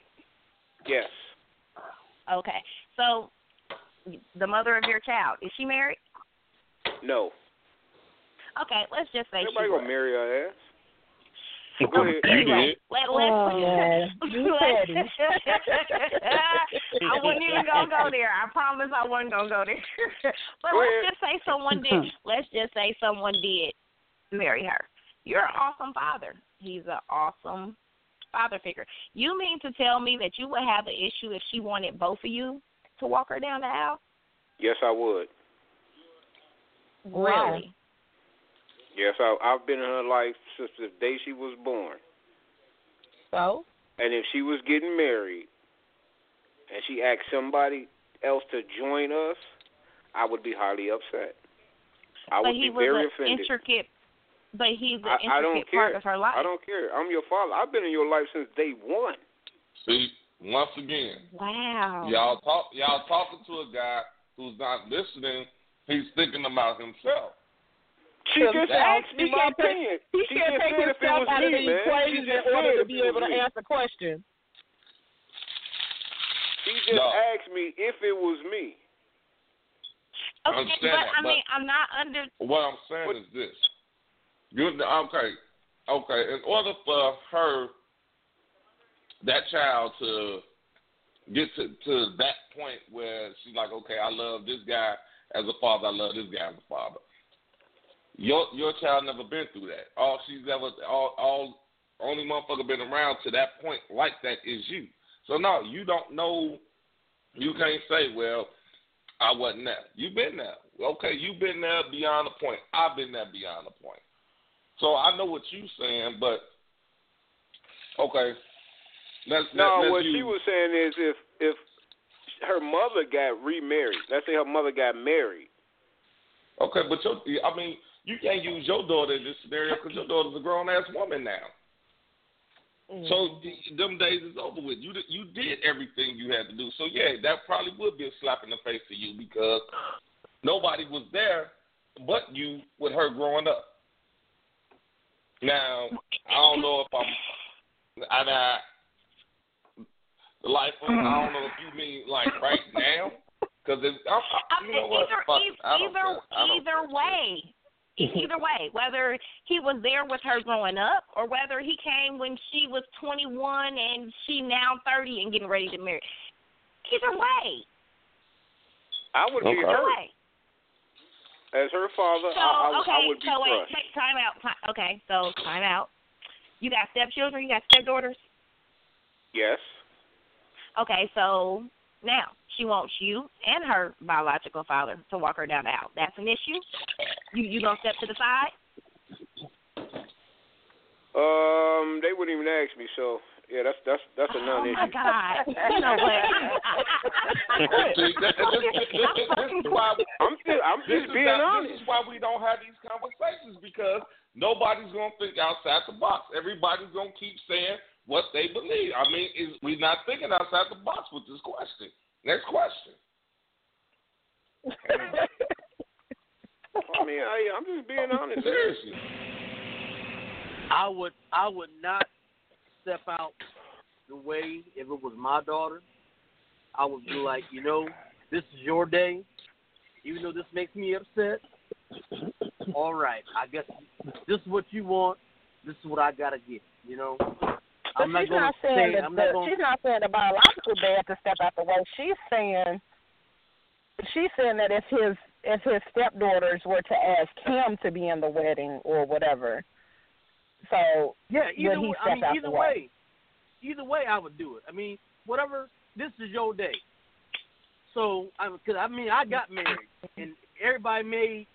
Yes. Okay. So the mother of your child is she married? No. Okay, let's just say Nobody she gonna marry her ass. You did. Let, Oh, let's, man. I wasn't even gonna go there. I promise I wasn't gonna go there. but Go let's ahead. just say someone did. Let's just say someone did marry her. You're an awesome father. He's an awesome father figure. You mean to tell me that you would have an issue if she wanted both of you to walk her down the aisle? Yes, I would. Really? Yes, I, I've been in her life since the day she was born. So? And if she was getting married, and she asked somebody else to join us, I would be highly upset. I but would he be was very an offended. intricate. But he's an I, I don't intricate care. part of her life. I don't care. I'm your father. I've been in your life since day one. See, once again, Wow. y'all talk, y'all talking to a guy who's not listening. He's thinking about himself. She just asked me he my can't take- opinion. He she can't just take said himself out of the equation in order to be it was able to me. answer questions. She just No. asked me if it was me. I Okay, understand but that, I but- mean, I'm not under. What I'm saying is this: you okay? Okay. In order for her, that child to get to to that point where she's like, okay, I love this guy as a father, I love this guy as a father. Your your child never been through that. All she's ever all all only motherfucker been around to that point like that is you. So no, you don't know. You can't say, well, I wasn't there. You've been there. Okay, you've been there beyond the point. I've been there beyond the point. So I know what you're saying, but okay. Let's No, let, let's what use, she was saying is if if her mother got remarried, let's say her mother got married. Okay, but your, I mean, you can't use your daughter in this scenario because your daughter's a grown ass woman now. Mm. So th- them days is over with. You did- you did everything you had to do. So yeah, that probably would be a slap in the face to you because nobody was there but you with her growing up. Now I don't know if I'm I, I the life of, I don't mm. know if you mean like right now because I'm, I, I you mean, know what? either Fuck, either I don't either. I don't either way. Either way, whether he was there with her growing up or whether he came when she was 21 and she now 30 and getting ready to marry. Either way. I would be Okay. Either hurt way. as her father. So, I, I, okay, I would be so wait, crushed. time out. Time, okay, so time out. You got stepchildren, you got stepdaughters? Yes. Okay, so now she wants you and her biological father to walk her down the aisle. That's an issue. You you gonna step to the side? Um, they wouldn't even ask me. So yeah, that's that's that's a Oh non-issue. Oh my God! You know what? See, that- that- this, is why I'm just I'm just is being not- honest. This is why we don't have these conversations because nobody's gonna think outside the box. Everybody's gonna keep saying what they believe. I mean, is we're not thinking outside the box with this question. Next question. I mean, I, I'm just being honest. Seriously. I would I would not step out the way if it was my daughter. I would be like, you know, this is your day. Even though this makes me upset. All right, I guess this is what you want. This is what I gotta get. You know, But I'm not she's gonna not saying say. I'm the, not gonna. she's not saying the biological dad to step out the way. She's saying she's saying that if his if his stepdaughters were to ask him to be in the wedding or whatever, so Yeah, either way, I mean, either the way, either way, I would do it. I mean, whatever. This is your day. So, I because I mean, I got married, and everybody made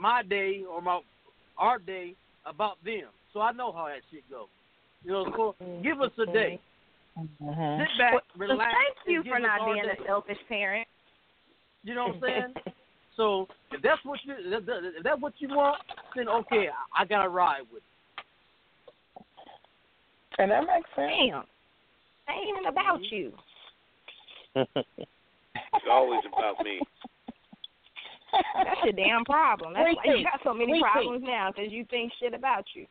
my day or my our day about them. So I know how that shit goes. You know, so give us a day. Mm-hmm. Sit back, Well, relax. thank you for not being day. a selfish parent. You know what I'm saying? so if that's what you if that- if that's what you want, then okay, I, I gotta ride with it. And that makes sense. Damn. Ain't even about you. It's always about me. That's your damn problem. That's We why you got so many We problems now because you think shit about you.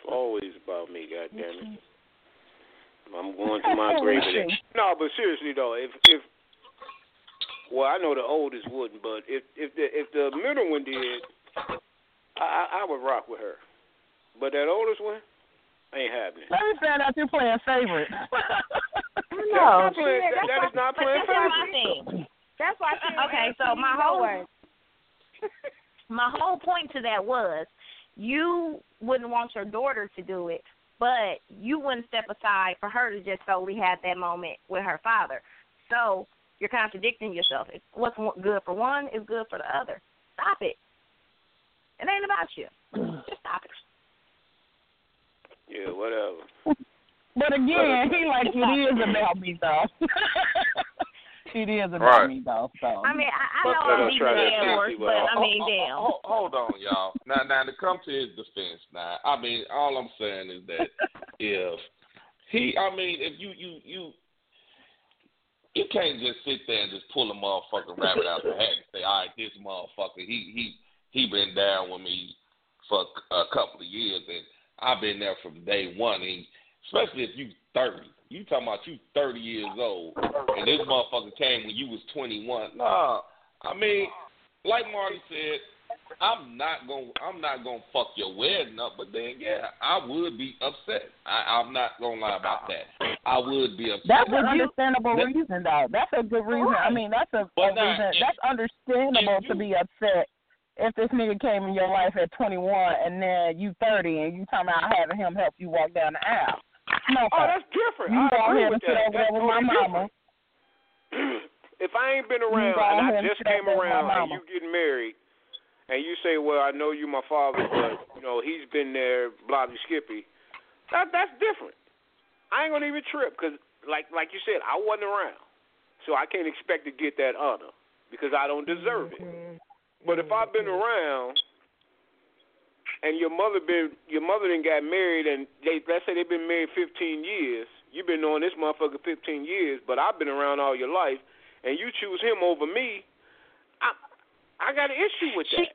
It's always about me. God damn it. I'm going to my grave. with it. No, but seriously though, if if well, I know the oldest wouldn't, but if if the if the middle one did, I I, I would rock with her. But that oldest one ain't happening. Let me find out you're playing favorite. No, that's not playing, that, that is not But playing that's my favorite. thing. That's why Okay, so my whole my whole point to that was you wouldn't want your daughter to do it, but you wouldn't step aside for her to just solely have that moment with her father. So you're contradicting yourself. If what's good for one is good for the other. Stop it. It ain't about you. Just stop it. Yeah, whatever. But again, he like it is about me though. it is about Right. me though. So I mean, I, I Fuck know that, I'm I'll beating try the that dead horse, fancy but well. I mean, Ho- damn. ho- Hold on, y'all. Now, now to come to his defense. Now, I mean, all I'm saying is that if he, I mean, if you, you, you, you can't just sit there and just pull a motherfucking rabbit out the hat and say, all right, this motherfucker, he, he, he been down with me for a couple of years, and I've been there from day one. And especially if you thirty, you talking about you thirty years old, and this motherfucker came when you was twenty one. Nah, I mean, like Marty said, I'm not gonna I'm not gonna fuck your wedding up, but then yeah, I would be upset. I, I'm not gonna lie about that. I would be upset. That's an understandable that- reason, though. That's a good reason. I mean, that's a, a now, reason. if- that's understandable if to be upset if this nigga came in your life at 21 and then you 30 and you talking about having him help you walk down the aisle. No, Oh, that's different. You I go agree ahead with that. over That's with my mama. if I ain't been around and I just came over there with my around and you getting married, and you say, "Well, I know you my father, but you know he's been there, blobby skippy," that that's different. I ain't gonna even trip because, like like you said, I wasn't around, so I can't expect to get that honor because I don't deserve it. Mm-hmm. But if I've been around and your mother been your mother done got married and they let's say they've been married fifteen years, you've been knowing this motherfucker fifteen years, but I've been around all your life and you choose him over me, I I got an issue with She that.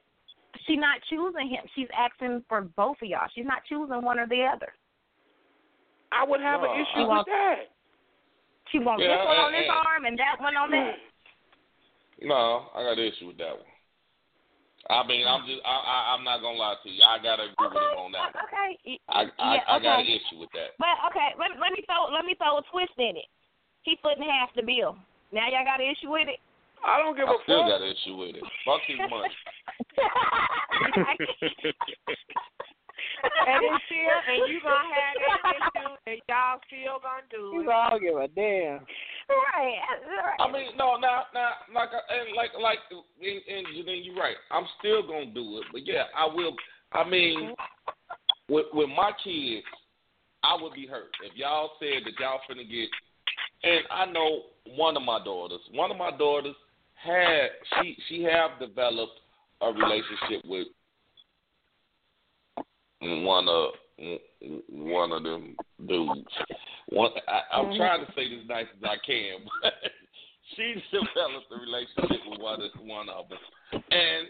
she's not choosing him. She's asking for both of y'all. She's not choosing one or the other. I would have No, an I- issue with that. She wants Yeah, this one on and- this arm and that one on that. No, I got an issue with that one. I mean, I'm just, I, I, I'm not gonna lie to you. I gotta agree with him on that. one. Okay. y- I, I, yeah, I got an issue with that. But okay, let let me throw let me throw a twist in it. He footing half the bill. Now y'all got an issue with it? I don't give I a still fuck. got an issue with it. Fuck his money. and it's still, and you gonna have that issue, and y'all still gonna do it. You it. don't give a damn. right. I mean, no, now, now, like, and like, like, and, and Janine, you're right. I'm still gonna do it, but yeah, I will. I mean, with with my kids, I would be hurt if y'all said that y'all finna get. And I know one of my daughters. One of my daughters had she she have developed a relationship with one of one of them dudes. One, I, I'm mm-hmm. trying to say this nice as I can, but she developed a relationship with one of one of them, and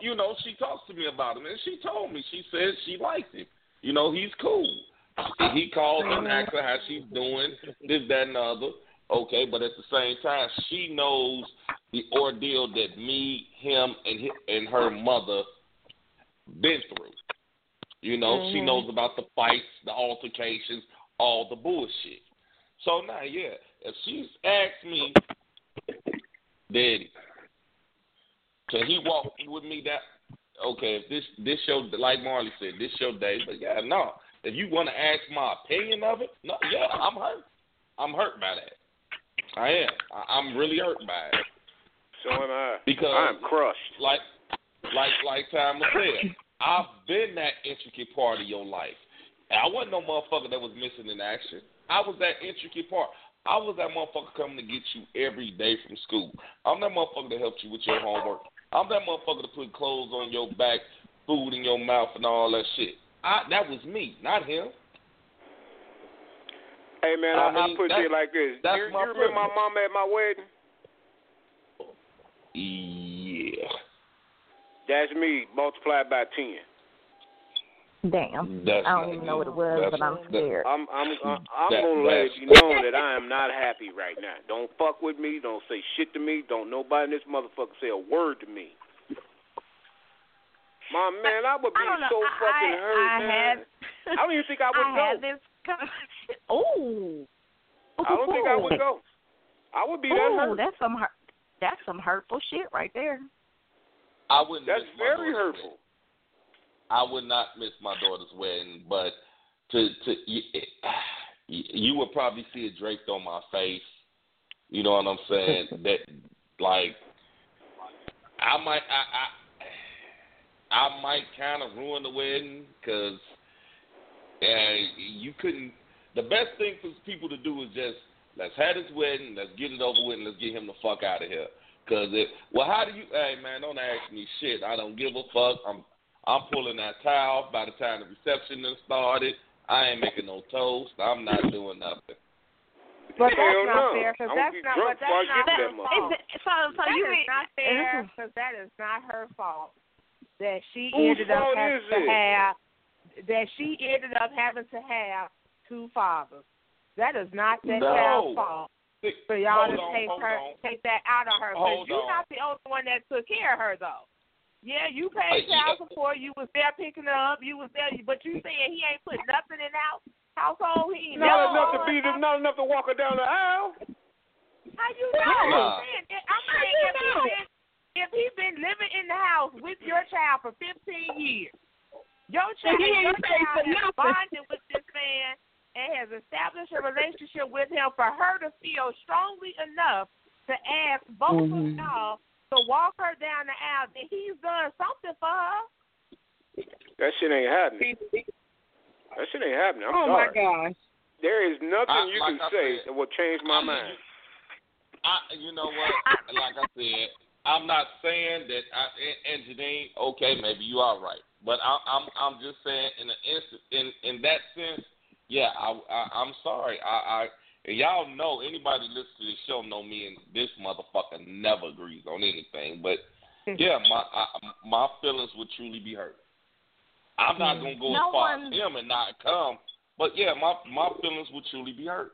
you know she talks to me about him, and she told me she said she likes him. You know he's cool. He calls and mm-hmm. asks her how she's doing, this, that, and the other. Okay, but at the same time, she knows the ordeal that me, him, and and her mother been through. You know, she Mhm. knows about the fights, the altercations, all the bullshit. So now, yeah, if she's asked me, Daddy, can he walk with me that? Okay, if this this show, like Marley said, this show day, but yeah, no. If you want to ask my opinion of it, no, yeah, I'm hurt. I'm hurt by that. I am. I, I'm really hurt by it So am I. because I'm crushed. like like like Thomas said, I've been that intricate part of your life. And I wasn't no motherfucker that was missing in action. I was that intricate part. I was that motherfucker coming to get you every day from school. I'm that motherfucker that helped you with your homework. I'm that motherfucker to put clothes on your back, food in your mouth, and all that shit. I, that was me, not him. Hey man, I I, I put it like this. You, you remember my mom at my wedding? Yeah. That's me multiplied by ten. Damn. That's I don't even know what it was, That's- but I'm that- scared. I'm I'm I'm, I'm That- gonna let you know that I am not happy right now. Don't fuck with me. Don't say shit to me. Don't nobody in this motherfucker say a word to me. My man, I would be I don't know. so fucking I- hurt, I man. had- I don't even think I would I go. had this. Con- Ooh. I don't think I would go. I would be that Ooh, hurt. that's some hurt. That's some hurtful shit right there. I wouldn't. That's very hurtful. wedding. I would not miss my daughter's wedding, but to to you, you would probably see it draped on my face. You know what I'm saying? that like I might I I, I might kind of ruin the wedding because uh, you couldn't. The best thing for people to do is just let's have this wedding, let's get it over with, and let's get him the fuck out of here. Cause it, well, how do you? Hey man, don't ask me shit. I don't give a fuck. I'm I'm pulling that towel by the time the reception done started. I ain't making no toast. I'm not doing nothing. But that's Hell not no. fair because that's be not. drunk But that's not get her that fault. It, so so that you is mean not fair because that is not her fault that she Whose ended up having to it? have that she ended up having to have two fathers. That is not that No. child's fault See, for y'all hold to on, take her on. take that out of her. Because Hold you're on. not the only one that took care of her though. Yeah, you paid Uh, child support. You was there picking her up. You was there, but you saying he ain't put nothing in the house household. He ain't Not enough to owned be a not enough to walk her down the aisle. How you know? Nah. I'm saying, saying if he been if he been living in the house with your child for 15 years, your child, he ain't your paid for child has bonded with this man and has established a relationship with him for her to feel strongly enough to ask both of Mm-hmm. y'all to walk her down the aisle. that he's done something for her. That shit ain't happening. That shit ain't happening. I'm oh sorry. my gosh. There is nothing I- you like can I say said, that will change my I- mind. I, you know what? Like I said, I'm not saying that. I, and, and Janine, okay, maybe you are right, but I, I'm I'm just saying in the instant, in in that sense, yeah, I, I I'm sorry. I, I y'all know anybody listen to this show know me and this motherfucker never agrees on anything, but hmm. yeah, my I, my feelings would truly be hurt. I'm not hmm. gonna go No as far one- as him and not come, but yeah, my my feelings would truly be hurt.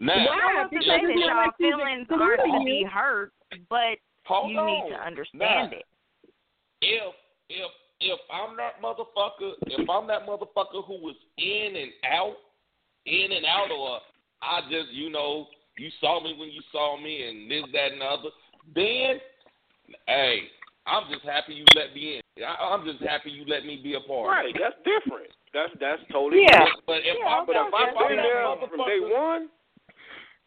Now, Not to say that y'all feelings aren't to be hurt, but Hold you on. need to understand Now, it. If if if I'm that motherfucker, if I'm that motherfucker who was in and out, in and out, or I just you know you saw me when you saw me and this that and the other, then hey, I'm just happy you let me in. I, I'm just happy you let me be a part. Right, that's different. That's that's totally Yeah. different. But if Yeah, I'm But if if I'm I've been there from day one,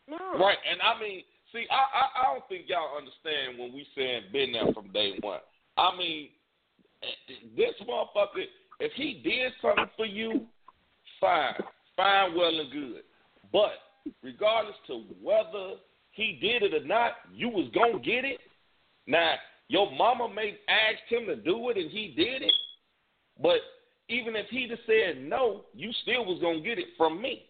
no. Right, and I mean, see, I, I I don't think y'all understand when we saying been there from day one. I mean, this motherfucker, if he did something for you, fine, fine, well and good. But regardless to whether he did it or not, you was gonna get it. Now, your mama may asked him to do it and he did it, but even if he'd have said no, you still was gonna get it from me.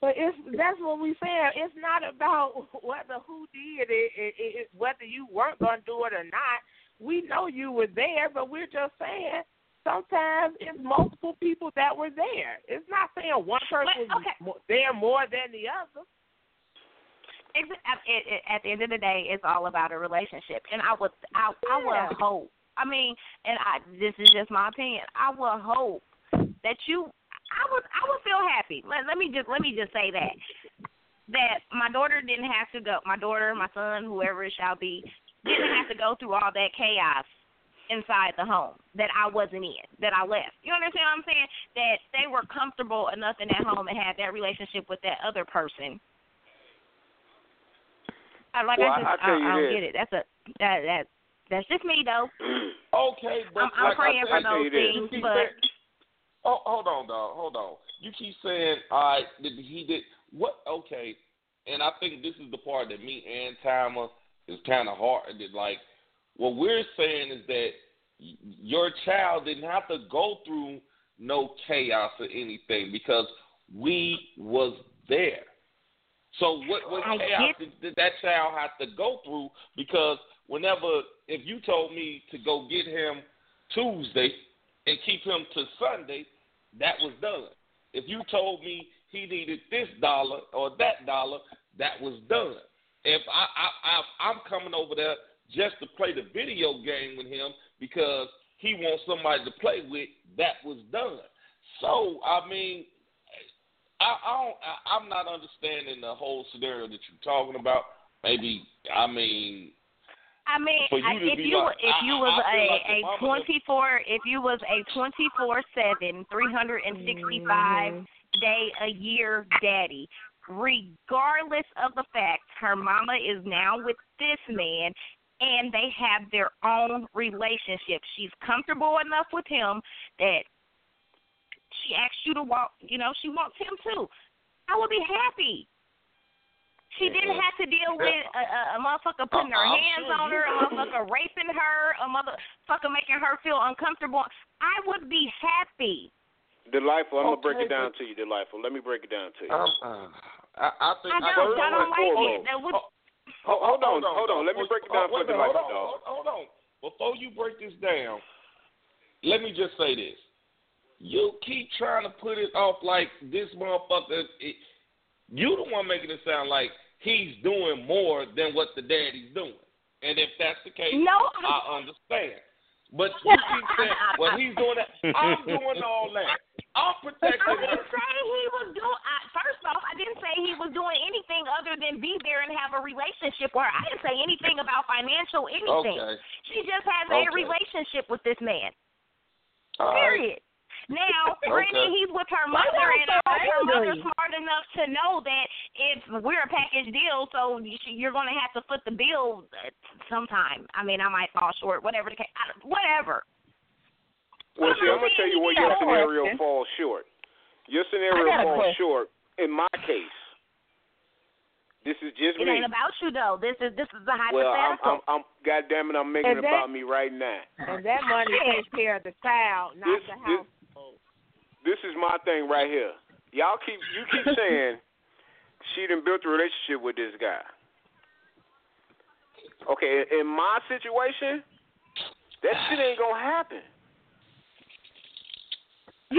But it's that's what we saying. It's not about whether who did it, it, it whether you weren't gonna do it or not. We know you were there, but we're just saying sometimes it's multiple people that were there. It's not saying one person okay. was there more than the other. It's, at, it, at the end of the day, it's all about a relationship, and I would, I, I would hope. I mean, and I, this is just my opinion. I would hope that you, I would, I would feel happy. Let, let me just, let me just say that that my daughter didn't have to go. My daughter, my son, whoever it shall be, didn't have to go through all that chaos inside the home that I wasn't in, that I left. You understand what I'm saying? That they were comfortable enough in that home and had that relationship with that other person. I like Well, I just I- I I, I don't this. get it. That's a that that that's just me though. Okay, but I'm, I'm like praying I for those this. things, but saying- Oh, hold on, dog. Hold on. You keep saying, all right, did he did what? Okay, and I think this is the part that me and Timer is kind of hard. Like, what we're saying is that your child didn't have to go through no chaos or anything because we was there. So what what I chaos did, did that child have to go through? Because whenever if you told me to go get him Tuesday and keep him to Sunday, that was done. If you told me he needed this dollar or that dollar, that was done. If I, I, I I'm coming over there just to play the video game with him because he wants somebody to play with, that was done. So I mean, I, I don't, I, I'm not understanding the whole scenario that you're talking about. Maybe I mean I mean, For you I, if you like- if you was I like a a twenty four if you was a twenty four seven three hundred and sixty five mm-hmm. day a year daddy, regardless of the fact her mama is now with this man and they have their own relationship. She's comfortable enough with him that she asks you to walk. You know, she wants him too. I would be happy. She didn't have to deal with a, a, a motherfucker putting her hands on her, a motherfucker raping her, a motherfucker making her feel uncomfortable. I would be happy. Delightful, I'm gonna break it down to you, Delightful. Let me break it down to you. Um, uh, I, I think I I, don't, I don't like it. That would, Ho- hold on, hold on. Let me break it down for Wait Delightful, hold on, hold on. Before you break this down, let me just say this. You keep trying to put it off like this motherfucker. It, you the one making it sound like he's doing more than what the daddy's doing. And if that's the case, No. I understand. But you keep saying, well, he's doing that. I'm doing all that. I'm protecting her. didn't say he was doing. First off, I didn't say he was doing anything other than be there and have a relationship. Or I didn't say anything about financial anything. Okay. She just has Okay. a relationship with this man. All right. Period. Now, Okay. he's with her mother, and so I hope her mother's smart enough to know that if we're a package deal, so you should- you're going to have to foot the bill uh, sometime. I mean, I might fall short, whatever the case, whatever. Well, see, I'm gonna tell you where your scenario question. falls short. Your scenario falls question. short in my case. This is just It me. ain't about you though. This is this is a well, I'm, hypothetical. I'm, I'm, God damn it, I'm making Is it about me right now. And that money takes care of the child, not This- the this- house. This is my thing right here. Y'all keep, you keep saying she done built a relationship with this guy. Okay, in my situation, that shit ain't gonna happen.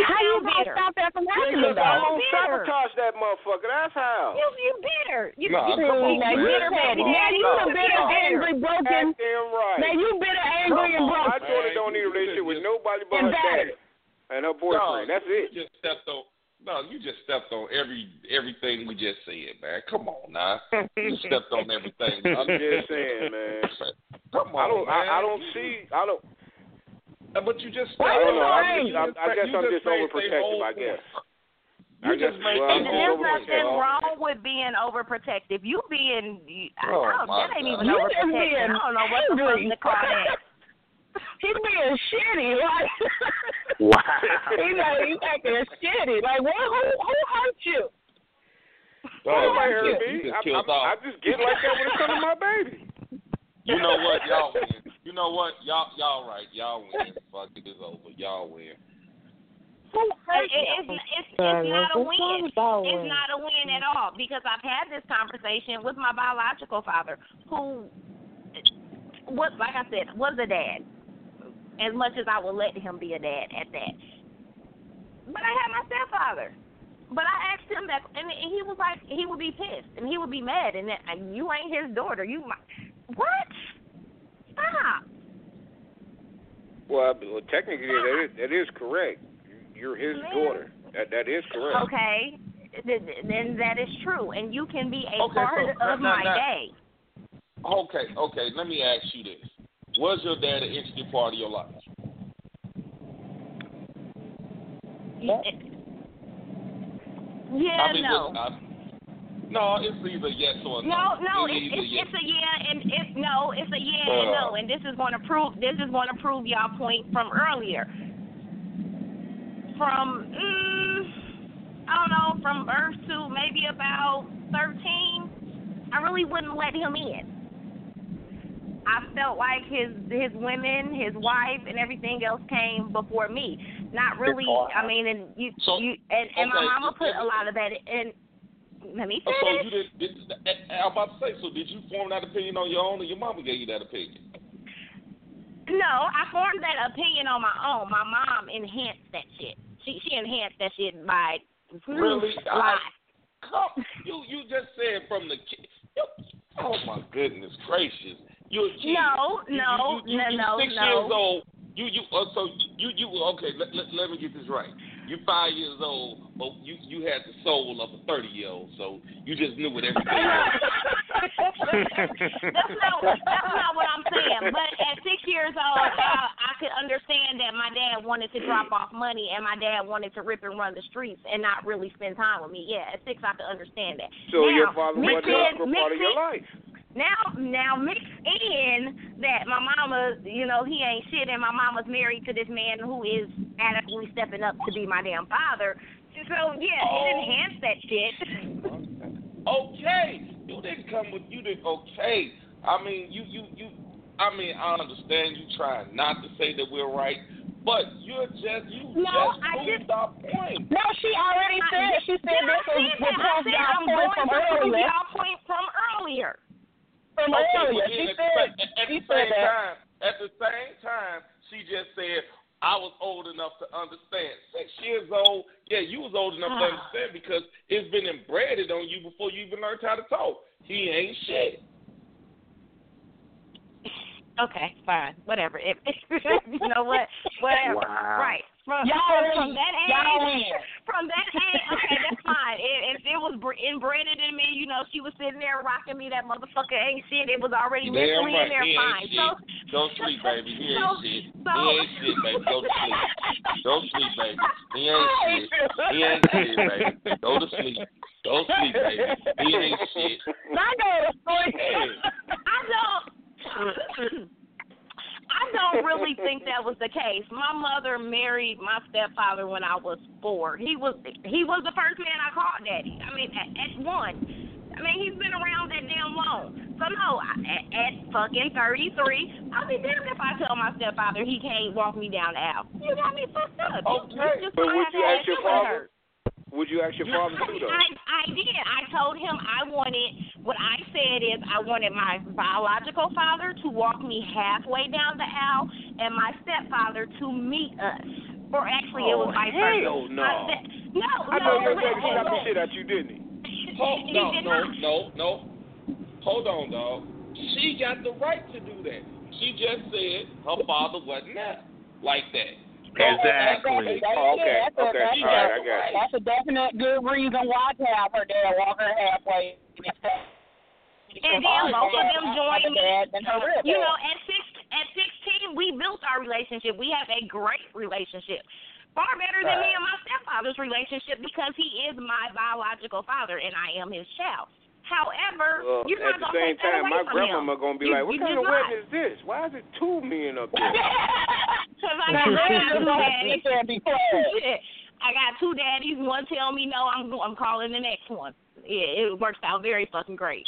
How you gonna bitter. stop that from happening Because I'm gonna sabotage that motherfucker. That's how. You you bitter. You Nah, you, come on, you man. bitter Come baby on. daddy. you You a bitter, angry, broken. Goddamn right. Man, you bitter, angry, and Come on, My broken. daughter man. don't need a You relationship with just- nobody but And her battered. daddy and her boyfriend. No, That's you it. just stepped on. No, you just stepped on every everything we just said, man. Come on, now. You stepped on everything. I'm just saying, man. Come on, I don't. man. I, I don't see. I don't. Uh, But you just. Why I don't you know. so I, angry? just, I, I guess You I'm just made overprotective. I guess. You I just made Well, And there's nothing wrong with being overprotective. You being, you, I Oh, don't, my that ain't God. even You just being I don't know what the fuck angry. to call that. He's being shitty, like. Wow. He's like he's acting shitty. Like what? Who who hurt you? Oh, Nobody you just- you just I, killed I. I just get like that when it comes to my baby. You know what? Y'all win. You know what? Y'all y'all right. Y'all win. Fuck it is over. Y'all win. Who It, hurt it, you? it's, it's, it's not a win. wrong with that It's not a win at all because I've had this conversation with my biological father, who, what like I said, was a dad. As much as I will let him be a dad at that. But I had my stepfather. But I asked him that, and he was like, he would be pissed and he would be mad, and that and you ain't his daughter. You, my, what? Stop. Well, well technically that is, that is correct. You're his Man. daughter. That that is correct. Okay, th- th- then that is true, and you can be a Okay, part so- of now- my now- day. Okay, okay. Let me ask you this: Was your dad an integral part of your life? Yeah, I mean, no. was- I- no, it's either yes or no. No, no, It's it's, it's, yes. it's a yeah and it's no, it's a yeah and no, and this is going to prove this is going to prove y'all point from earlier. from mm, I don't know, from birth to maybe about thirteen, I really wouldn't let him in. I felt like his his women, his wife, and everything else came before me. Not really. I mean, and you So- you and, and my mama put a lot of that in. Let me Oh, So you did, did. I'm about to say. So did you form that opinion on your own, or your mama gave you that opinion? No, I formed that opinion on my own. My mom enhanced that shit. She she enhanced that shit by Really? Come, you you just said from the kid. Oh my goodness gracious! You a kid. No, no, you, you, you, no, no, six no. years old. You you uh, so you you okay? Let, let, let me get this right. You five years old, but you you had the soul of a thirty year old, so you just knew what everything was. that's not that's not what I'm saying. But at six years old, I, I could understand that my dad wanted to drop off money and my dad wanted to rip and run the streets and not really spend time with me. Yeah, at six I could understand that. So now, your father wasn't in- a part of your life. Now, now mix in that my mama, you know, he ain't shit, and my mama's married to this man who is adequately stepping up to be my damn father. So yeah, Oh. it enhanced that shit. Okay, you didn't come with you didn't. Okay, I mean you you you. I mean I understand you trying not to say that we're right, but you're just you No, just I proved just- our point. No, she already said. She said this was said the that. I said y'all I'm point going from to prove earlier. y'all point from earlier. From Okay, earlier, but she then said. at, the- at She the said same that. time, at the same time, she just said I was old enough to understand. Six years old, yeah, you was old enough to Ah. understand because it's been embedded on you before you even learned how to talk. He ain't shit. Okay, fine, whatever. If, you know what, whatever. Wow. Right. From, Y'all from, from win. that Y'all age, from that age, okay, that's fine. If, if it was br- inbreded in me, you know, she was sitting there rocking me. That motherfucker ain't shit. It was already You mentally right. in there, He fine. shit. So, Go sleep, baby. He ain't so- shit. so- he ain't shit, baby. Go to sleep. Go sleep, baby. He ain't shit. He ain't shit, baby. Go to sleep. Go sleep, baby. He ain't shit. I go to sleep. I don't. I don't really think that was the case. My mother married my stepfather when I was four. He was he was the first man I called daddy. I mean, at, at one. I mean, he's been around that damn long. So no, at, at fucking thirty three, I'll be damned if I tell my stepfather he can't walk me down the aisle. You got me fucked up. You- you just But would you ask your father? Hurt. Would you ask your father too, though? I, I did. I told him I wanted, what I said is I wanted my biological father to walk me halfway down the aisle and my stepfather to meet us. Or actually, it was Oh, vice hell no. My ste- no, I no, know your listen, daddy slapped the shit out you, didn't he? Hold, He no, did no, not. no, no. Hold on, dog. She got the right to do that. She just said her father wasn't there like that. Exactly. That's, Oh, okay, yeah, that's a, okay. That's, All right, I got you. that's a definite good reason why to have her dad walk her halfway. And then both of them joined me. Dad and You know, at six, at sixteen, we built our relationship. We have a great relationship, far better than me and my stepfather's relationship because he is my biological father and I am his child. However, Well, you're at not the gonna same take time, my from grandmama him. gonna be You- like, "What kind of not. wedding is this? Why is it two men up there?" Because I got, two daddies. I got two daddies. One tell me no, I'm I'm calling the next one. Yeah, it works out very fucking great.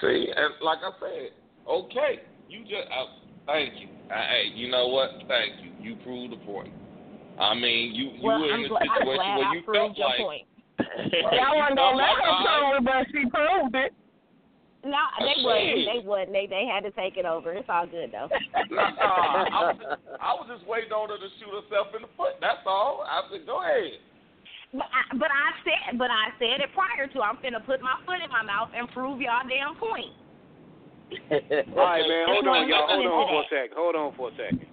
See, and like I said, okay, you just uh, thank you. Uh, hey, you know what? Thank you. You proved the point. I mean, you you well, were I'm, in a situation glad where I you felt your like point. Y'all wasn't gonna let her prove it, but she proved it. No, they Shit. wouldn't. They wouldn't. They they had to take it over. It's all good though. Nah, I, was just, I was just waiting on her to shoot herself in the foot. That's all. I said, go ahead. But I, but I said but I said it prior to. I'm finna put my foot in my mouth and prove y'all damn point. All right, man. Hold on, y'all. Hold on for a Today. second. Hold on for a second.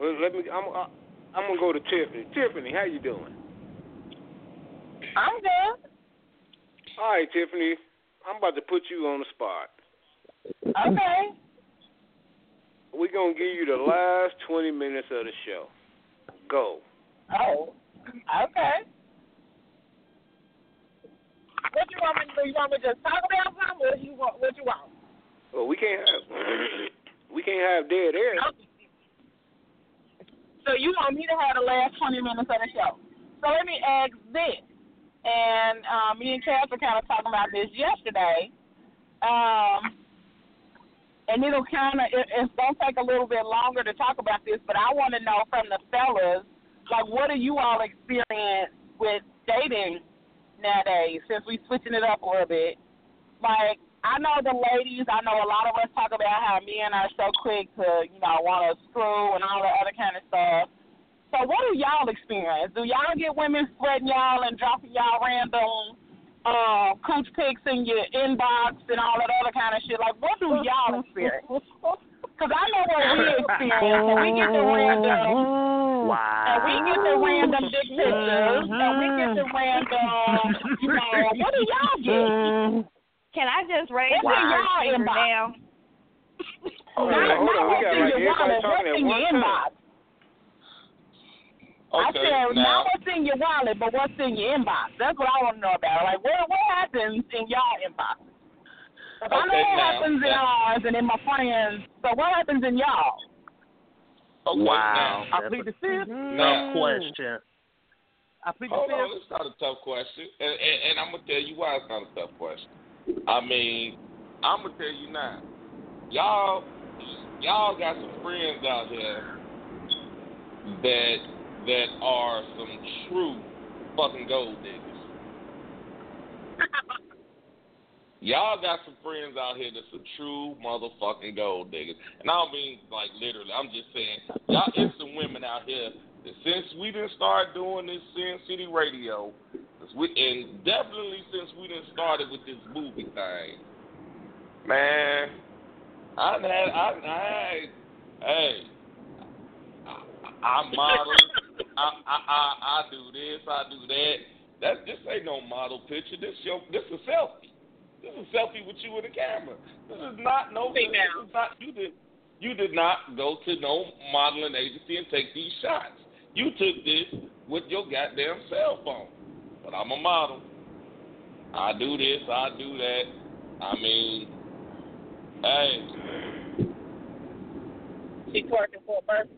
Well, Let me. I'm. uh, I'm gonna go to Tiffany. Tiffany, how you doing? I'm good. All right, Tiffany. I'm about to put you on the spot. Okay. We're gonna give you the last 20 minutes of the show. Go. Oh. Okay. What you want me to do? You want me to just talk about something? What you want? What you want? Well, we can't have. we can't have dead air. Okay. So you want me to have the last 20 minutes of the show. So let me ask this. And um, me and Cass were kind of talking about this yesterday. Um, and it'll kind of, it, it's to take a little bit longer to talk about this, but I want to know from the fellas, like, what do you all experience with dating nowadays since we switching it up a little bit? Like, I know the ladies, I know a lot of us talk about how men are so quick to, you know, want to screw and all the other kind of stuff. So what do y'all experience? Do y'all get women spreading y'all and dropping y'all random uh, cooch pics in your inbox and all that other kind of shit? Like, what do y'all experience? Because I know what we experience. And we get the random, Wow. and we get the random dick pictures, and we get the random, you know, what do y'all get? Can I just raise What's in y'all inbox? now? Hold on, Not, hold not on. We got in like your everybody wallet, talking what's at in one your time. inbox. I said, now- not what's in your wallet, but what's in your inbox. That's what I want to know about. Like, what what happens in y'all inbox? 'Cause I know what now, happens in now- ours and in my friends. So what happens in y'all? Okay, Wow. now- I plead the fifth. No question. I plead the Hold on, fifth. it's not a tough question, and, and, and I'm gonna tell you why it's not a tough question. I mean, I'm gonna tell you now, y'all, y'all got some friends out here that that are some true fucking gold diggers. Y'all got some friends out here that's some true motherfucking gold diggers. And I don't mean like literally. I'm just saying, y'all it's some women out here that since we didn't start doing this Sin City radio, we, and definitely since we didn't started with this movie thing, man, I had, I, had, hey, I, I model, I, I, I, I do this, I do that. That this ain't no model picture. This your, this a selfie. This is a selfie with you in the camera. This is not no. This is not you did. You did not go to no modeling agency and take these shots. You took this with your goddamn cell phone. But I'm a model. I do this. I do that. I mean, hey. She twerking for a person.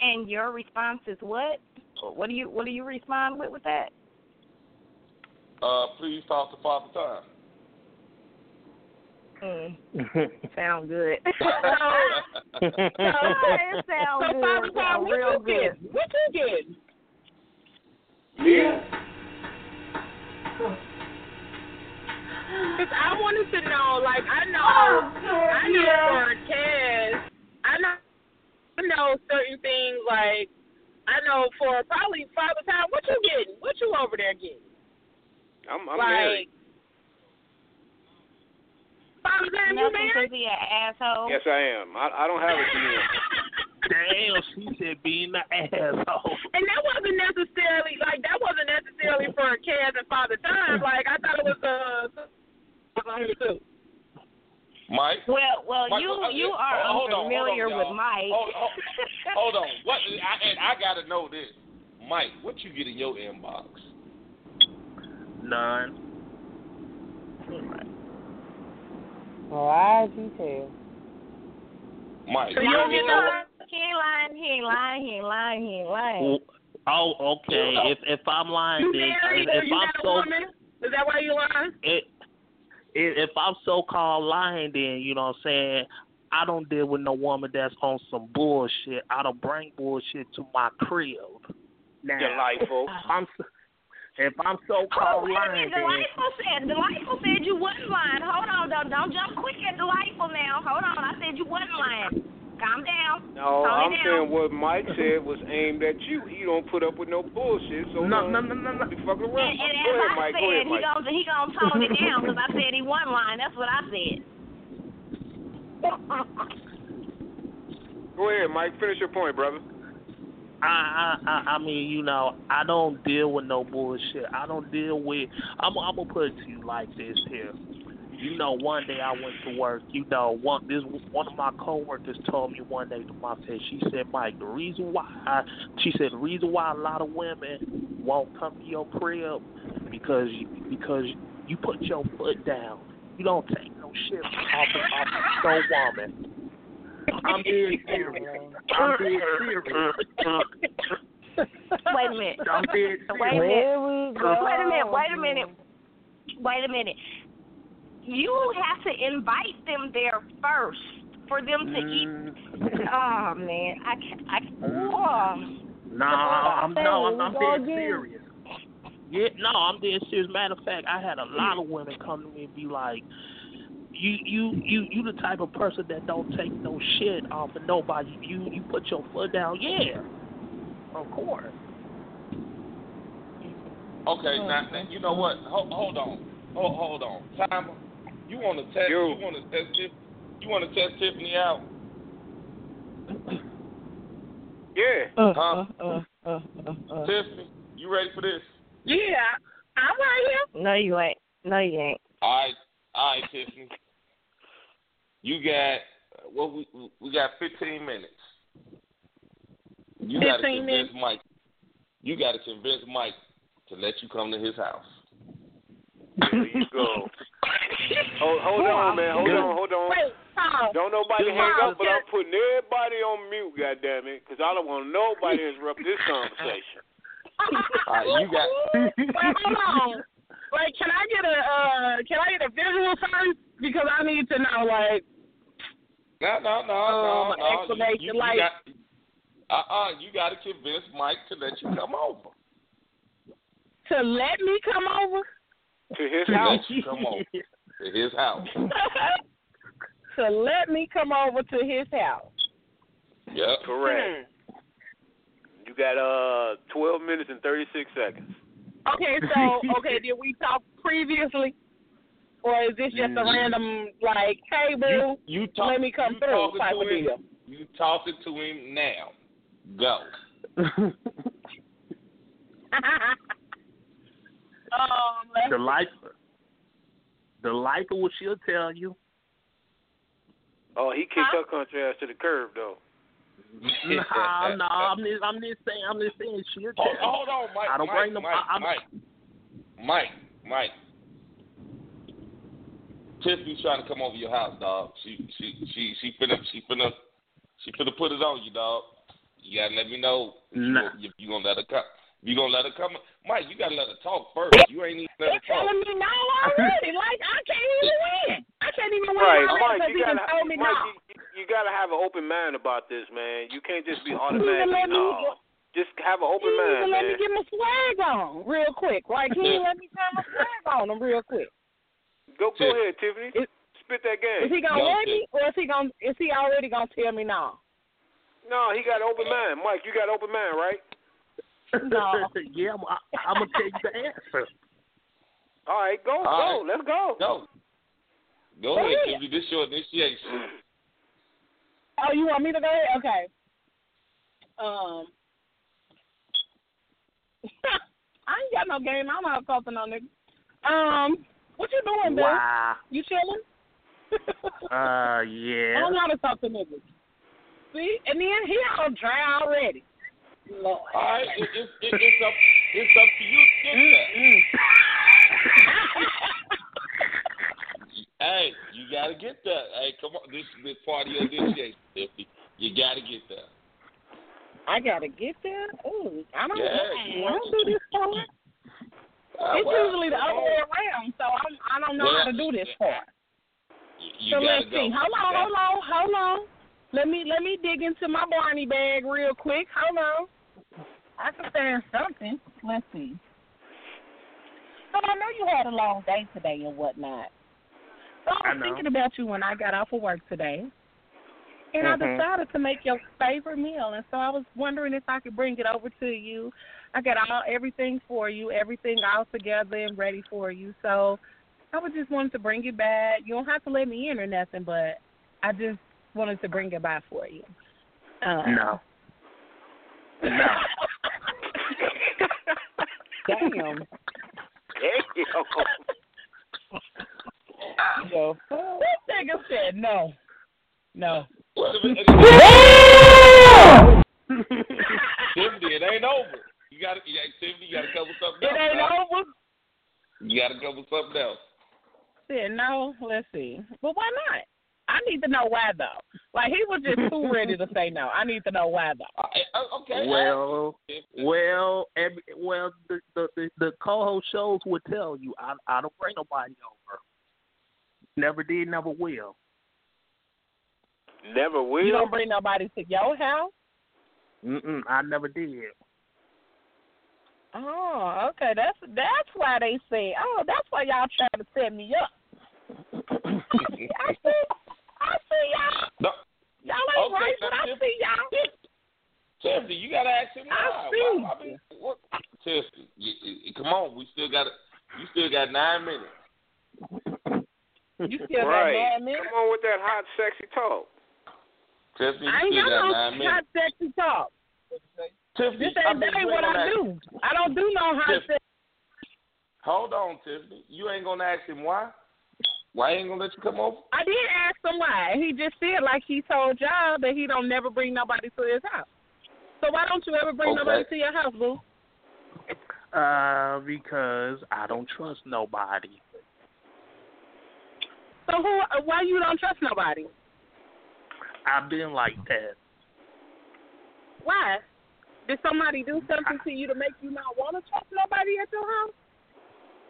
And your response is what? What do you What do you respond with with that? Uh, please talk to Father Time. Mm. Sound good. So, it sounds so good. Father Time, what real you good. get? What you get? Cause I wanted to know, like I know, I know for Cass, I know, I know certain things. Like I know for probably Father Time, what you getting? What you over there getting? I'm, I'm like married. Father Time, you Nothing married? because he an asshole. Yes, I am. I, I don't have a DM. Damn, she said being the asshole. And that wasn't necessarily like that wasn't necessarily for Cass and Father Time. Like I thought it was uh on here too. Mike. Well, well, Mike, you uh, you uh, are hold on, on, unfamiliar with Mike. Hold, hold, hold on. What? I, and I gotta know this, Mike. What you get in your inbox? None. Well, I you too. Mike. No, you don't he get no. he ain't lying. He ain't lying. He ain't lying. He ain't lying. Oh, okay. If if I'm lying, You then married? if, if you I'm got a so woman? Is that why you lying? it, if I'm so called lying, then you know what I'm saying. I don't deal with no woman that's on some bullshit. I don't bring bullshit to my crib. Now, Delightful. if I'm so- if I'm so Oh, called wait a lying, minute. then Delightful said, Delightful said you wasn't lying. Hold on, don't, don't jump quick at Delightful now. Hold on. I said you wasn't lying. Calm down. No, Calm I'm down. saying what Mike said was aimed at you. He don't put up with no bullshit. So No, don't, no, no, no, no. Be fucking around. and Go as ahead, I Mike. said, Go ahead, he gonna he gonna tone it down because I said he wasn't lying. That's what I said. Go ahead, Mike. Finish your point, brother. I, I, I, I mean, you know, I don't deal with no bullshit. I don't deal with. I'm, I'm gonna put it to you like this here. You know, one day I went to work. You know, one this one of my coworkers told me one day to my face. She said, "Mike, the reason why," I, she said, "the reason why a lot of women won't come to your crib because you, because you put your foot down. You don't take no shit off of, off of no woman." I'm dead serious. I'm dead serious. Wait a minute. I'm dead Wait a minute. Wait a minute. Wait a minute. Wait a minute. You have to invite them there first for them to eat. Mm. Oh man, I can't. I can't. Oh. Nah, I'm no, I'm, I'm Go dead serious. Yeah, no, I'm dead serious. Matter of fact, I had a lot of women come to me and be like, "You, you, you, you the type of person that don't take no shit off of nobody. You, you put your foot down. Yeah, of course. Okay, now, now you know what? Hold, hold on, hold, hold on. Timer. You want to test? You want to test? Tiff- You want to test Tiffany out? Yeah. Uh, huh? Uh, uh, uh. Tiffany, you ready for this? Yeah, I'm right here. No, you ain't. No, you ain't. All right, all right, Tiffany. You got well, we we got 15 minutes. You got to 15 convince Mike. You got to convince Mike to let you come to his house. There you go. hold, hold on, man. Hold on, hold on. Wait, Tom. Don't nobody Tom, hang up, but I'm putting everybody on mute, goddamn it, because I don't want nobody to interrupt this conversation. All right, you got. Wait, hold on. Like, can I get a uh, can I get a visual first? Because I need to know, like, No, no, no, Um, no, no. explanation, You, you, like- you got, uh-uh, you got to convince Mike to let you come over. to let me come over. To his house. come over to his house. to let me come over to his house. Yep. Correct. You got uh 12 minutes and 36 seconds. Okay, so okay, did we talk previously, or is this just a Mm. random like, hey boo, You, you talk, let me come you through talking type to of him, deal? You talking to him now. Go. um, let's The life, the life of what she'll tell you. Oh, he kicked her country ass to the curb though. Nah, no, I'm just, I'm just saying, I'm just saying she'll tell Hold, you. hold on, Mike. I don't Mike, bring them. Mike, I, I'm, Mike, Mike, Mike. Tiffany's trying to come over your house, dog. She, she, she, she finna, she finna, she finna put it on you, dog. You gotta let me know if you, Nah. if you gonna let her come. If you gonna let her come, Mike. You gotta let her talk first. You ain't even let her You're talk. telling me no already. like I can't even win. I can't even win Right, Mike, you gotta, told me Mike, no. you, you gotta have an open mind about this, man. You can't just be Even automatically no. Just have an open He mind, even let man. me get my swag on real quick. Like he let me turn my swag on him real quick. Go, go ahead, Tiffany. Is- Spit that game. Is he gonna let me, or is he gonna? Is he already gonna tell me no? No, he got an open mind. Mike, you got an open mind, right? No. yeah, I'm, I, I'm gonna tell you the answer. All right, go, All go. right. Let's go. Go. Go Go ahead, ahead. Tiffany. This your initiation. Oh, you want me to go ahead? Okay. Um, I ain't got no game. I'm not have something on nigga. Um, what you doing, Bill? Wow. You chilling? Uh, yeah. I yeah. don't know how to talk to niggas. See, and then he all dry already. Lord. All right, it, it, it, it's up, it's up to you to get that. Hey, you gotta get that. Hey, come on, this this part of your initiation, Tiffany. You gotta get that. I gotta get there. Ooh, I don't Yeah, know. you I don't do this part. Uh, It's well, usually the other way around, so I'm, I don't know how to do this part. You so let's go. see. Hold on, hold on, hold on. Let me let me dig into my Barney bag real quick. Hold on. I can stand something. Let's see. So I know you had a long day today and whatnot. So I I was know. thinking about you when I got off of work today. And I Mhm. decided to make your favorite meal, and so I was wondering if I could bring it over to you. I got all everything for you, everything all together and ready for you. So I was just wanted to bring it back. You don't have to let me in or nothing, but I just wanted to bring it by for you. Uh, No. No. Damn. Damn. Yo. This nigga said no. No. Wait a it ain't over. You gotta, yeah, Tiffany, you gotta cover something It ain't now. over. You gotta cover something else. Said no. Let's see. But why not? I I need to know why though. Like he was just too ready to say no. I need to know why though. Uh, okay. Well, well, every, well, the, the the the co-host shows would tell you I I don't bring nobody over. Never did, never will. Never will. You don't bring nobody to your house. Mm-mm, I never did. Oh, okay. That's that's why they say. Oh, that's why y'all trying to set me up. I see. I see y'all. No. Y'all ain't Okay, right, but I Tiffany. see y'all. Tiffany, you gotta ask him I why. see. Why- I mean, what? Tiffany, you, you, come on. We still got You still got nine minutes. You still right. got nine minutes. Come on with that hot, sexy talk. Tiffany, I you ain't still got got no nine minutes. hot sexy talk. Tiffany, This ain't, I mean, that ain't what I ask- do. I don't do no hot Tiffany. sex. Hold on, Tiffany. You ain't gonna ask him why? Why ain't gonna let you come over? I did ask him why. He just said like he told y'all that he don't never bring nobody to his house. So why don't you ever bring Okay. nobody to your house, boo? Uh, because I don't trust nobody. So who? Why you don't trust nobody? I've been like that. Why? Did somebody do something to you to make you not want to trust nobody at your house?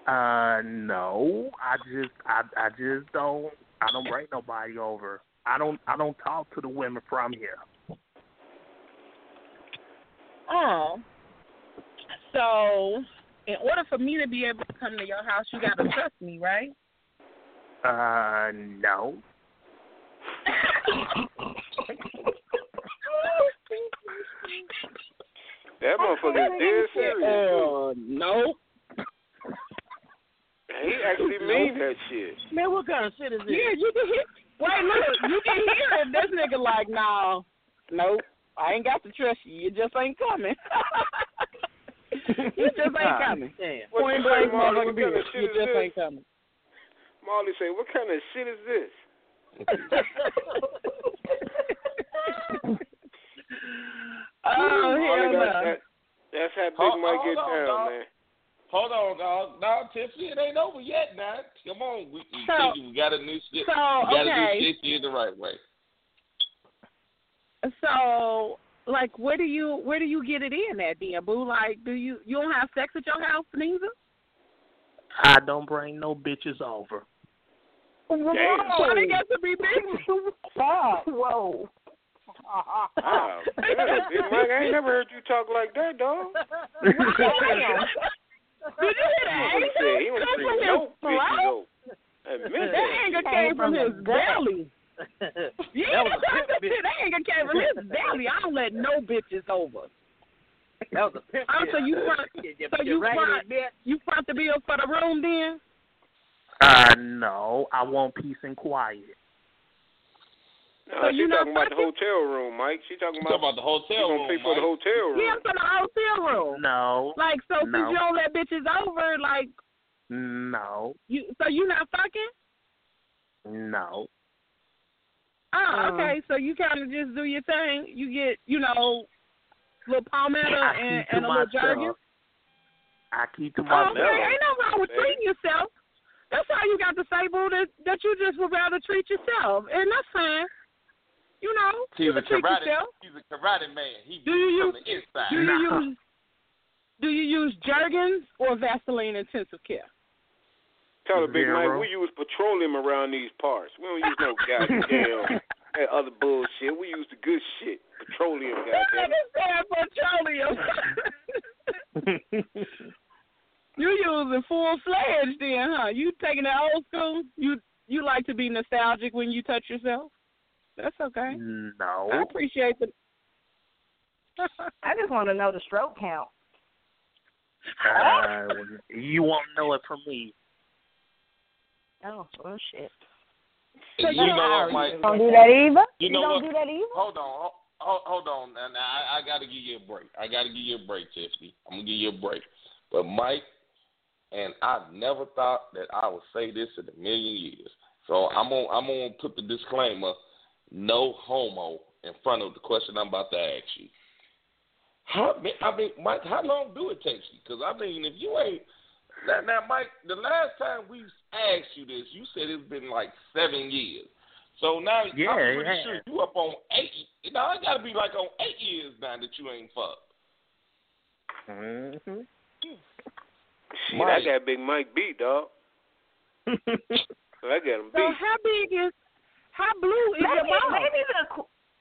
Uh, no, I just, I, I just don't, I don't bring nobody over. I don't, I don't talk to the women from here. Oh. So, in order for me to be able to come to your house, you got to trust me, right? Uh, no. That motherfucker is dead serious. Uh, no. He actually mean that shit. Man, what kind of shit is this? Yeah, you can hear. Wait, look, you can hear it. This nigga like, nah, nope, I ain't got to trust you. You just ain't coming. you just ain't coming. Damn. Point you blank, Marley? motherfucker, What kind of period. shit You just this? ain't coming. Marley say, what kind of shit is this? Oh, Marley, hell that, no. that, that's how Big Hold- Mike hold get on, down, dog. man. Hold on, dog. No, Tiffany, it ain't over yet, now. Come on, we, we, So- we got a new shit. so, we got okay. to do shit here the right way. So, like, where do you where do you get it in at, then, boo? Like, do you you don't have sex at your house neither? I don't bring no bitches over. Why they got to be big? Stop. Whoa. Wow, damn, Mike, I ain't never heard you talk like that, dog. Did you hear that? Motherfucker said he Come from his bitches throat? over. That that. anger came from his belly. Yeah, That was that's pimp the That anger came from his belly. I don't let no bitches over. That was a pimp. Oh, so you front, You- so you you front, you front the bill for the room then? Uh, no, I want peace and quiet. No, So she you not talking about the hotel room, Mike. She talking about, talking about the hotel you gonna room, pay for the Mike. hotel room. Yeah, for the hotel room. No, Like, so since you don't let bitches over, like, no, you, so you not fucking? no. Oh, Um, okay. So you kind of just do your thing. You get, you know, little palmetto I and, keep to and a little jerky. myself. I keep to Oh, myself. okay. Ain't no wrong with treating yourself. That's all you got to say, boo. That that you just would rather treat yourself, and that's fine. You know, He's you a can treat karate. yourself. He's a karate man. He Do you from use- the inside. Do you use Do you use Jergens or Vaseline intensive care? Tell her, Big Zero. Mike, we use petroleum around these parts. We don't use no goddamn that other bullshit. We use the good shit. Petroleum, That goddamn. petroleum. you using full fledged then, huh? You taking that old school? You you like to be nostalgic when you touch yourself? That's okay. No. I appreciate the. I just want to know the stroke count. Uh, you won't know it from me. Oh, oh shit. You know what, Mike? Don't do that either. You know don't what? do that either. Hold on, hold, hold on. Now, now I, I got to give you a break. I got to give you a break, Tiffany. I'm gonna give you a break. But Mike, and I never thought that I would say this in a million years. So I'm gonna I'm gonna put the disclaimer, no homo, in front of the question I'm about to ask you. How I mean, Mike, how long do it take you? Because I mean, if you ain't now, now, Mike, the last time we asked you this, you said it's been like seven years. So now Yeah, I'm pretty yeah. sure you up on eight. Now I got to be like on eight years now that you ain't fucked. Mm-hmm. Shit, I got Big Mike beat, dog. I got him So how big is how blue is Maybe, your ball? maybe the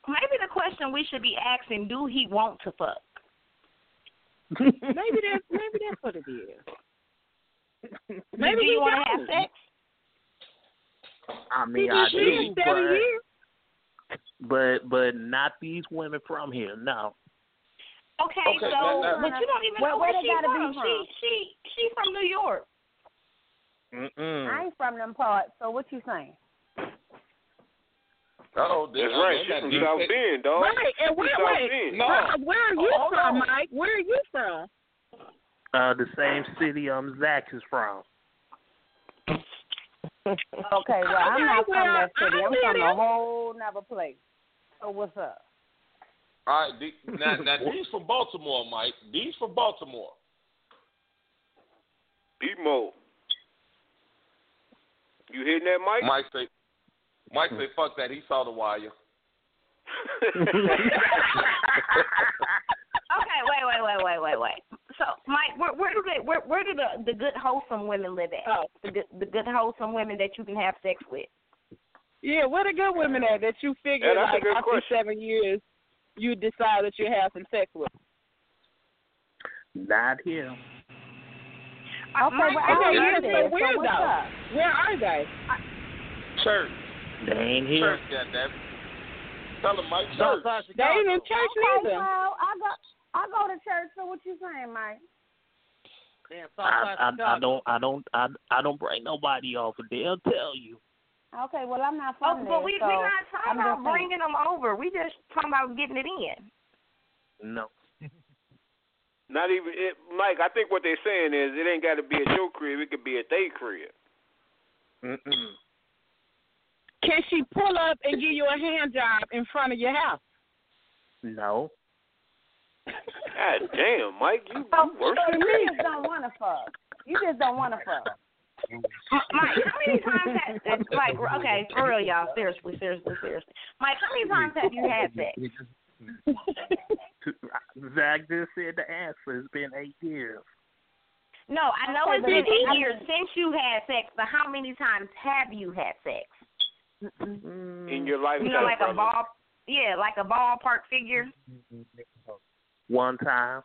maybe the question we should be asking: Do he want to fuck? maybe that's maybe that's what it is. Maybe do he you want to have sex? I mean, I do, but, years. but but not these women from here. No. Okay, Okay, so that- that- but you don't even Where- know where where, she gotta be from. from? She she she from New York. Mm-mm. I ain't from them parts, so what you saying? Oh, That's right. She's from South Bend, dog. Right, and where, She's South wait, Bend. where, where are you Oh, from, on. Mike? Where are you from? Uh, the same city um Zach is from. Okay, well, I'm Okay, not from that city. I I'm from a whole nother place. So what's up? All right, D- now, now these from Baltimore, Mike. These from Baltimore. B-Mo. You hitting that, Mike? Mike say, Mike say, fuck that. He saw the wire. Okay, wait, wait, wait, wait, wait, wait. So, Mike, where where do they where where do the the good wholesome women live at? Oh. The good the good wholesome women that you can have sex with. Yeah, where the good women at that you figure Yeah, like after question. seven years you decide that you have some sex with? Not here. Okay, well, I Okay, don't yeah, know so this. where so what's though? up? Where are they? Church. They ain't here. Church, goddamn. Tell him, Mike, church. Southside They ain't in Chicago. church Okay, neither. well, I go I go to church. So what you saying, Mike? Damn, I, I, I don't I don't I, I don't bring nobody off. They'll tell you. Okay, well, I'm not Oh, from but we so we're not talking I'm about just saying. bringing them over. We just talking about getting it in. No. Not even, it, Mike. I think what they're saying is it ain't got to be at your crib. It could be at their crib. Mm-mm. Can she pull up and give you a hand job in front of your house? No. God damn, Mike, you, So, you oh, worse so than you me. just don't want to fuck. You just don't want to fuck. Uh, Mike, how many times have like okay, for real, y'all, seriously, seriously, seriously. Mike, how many times have you had sex? Zach just said the answer. It's been eight years. No, I know Okay, it's but been eight years since you had sex, but how many times have you had sex? In your lifetime, You know, like a brother. ball, yeah, like a ballpark figure. One time.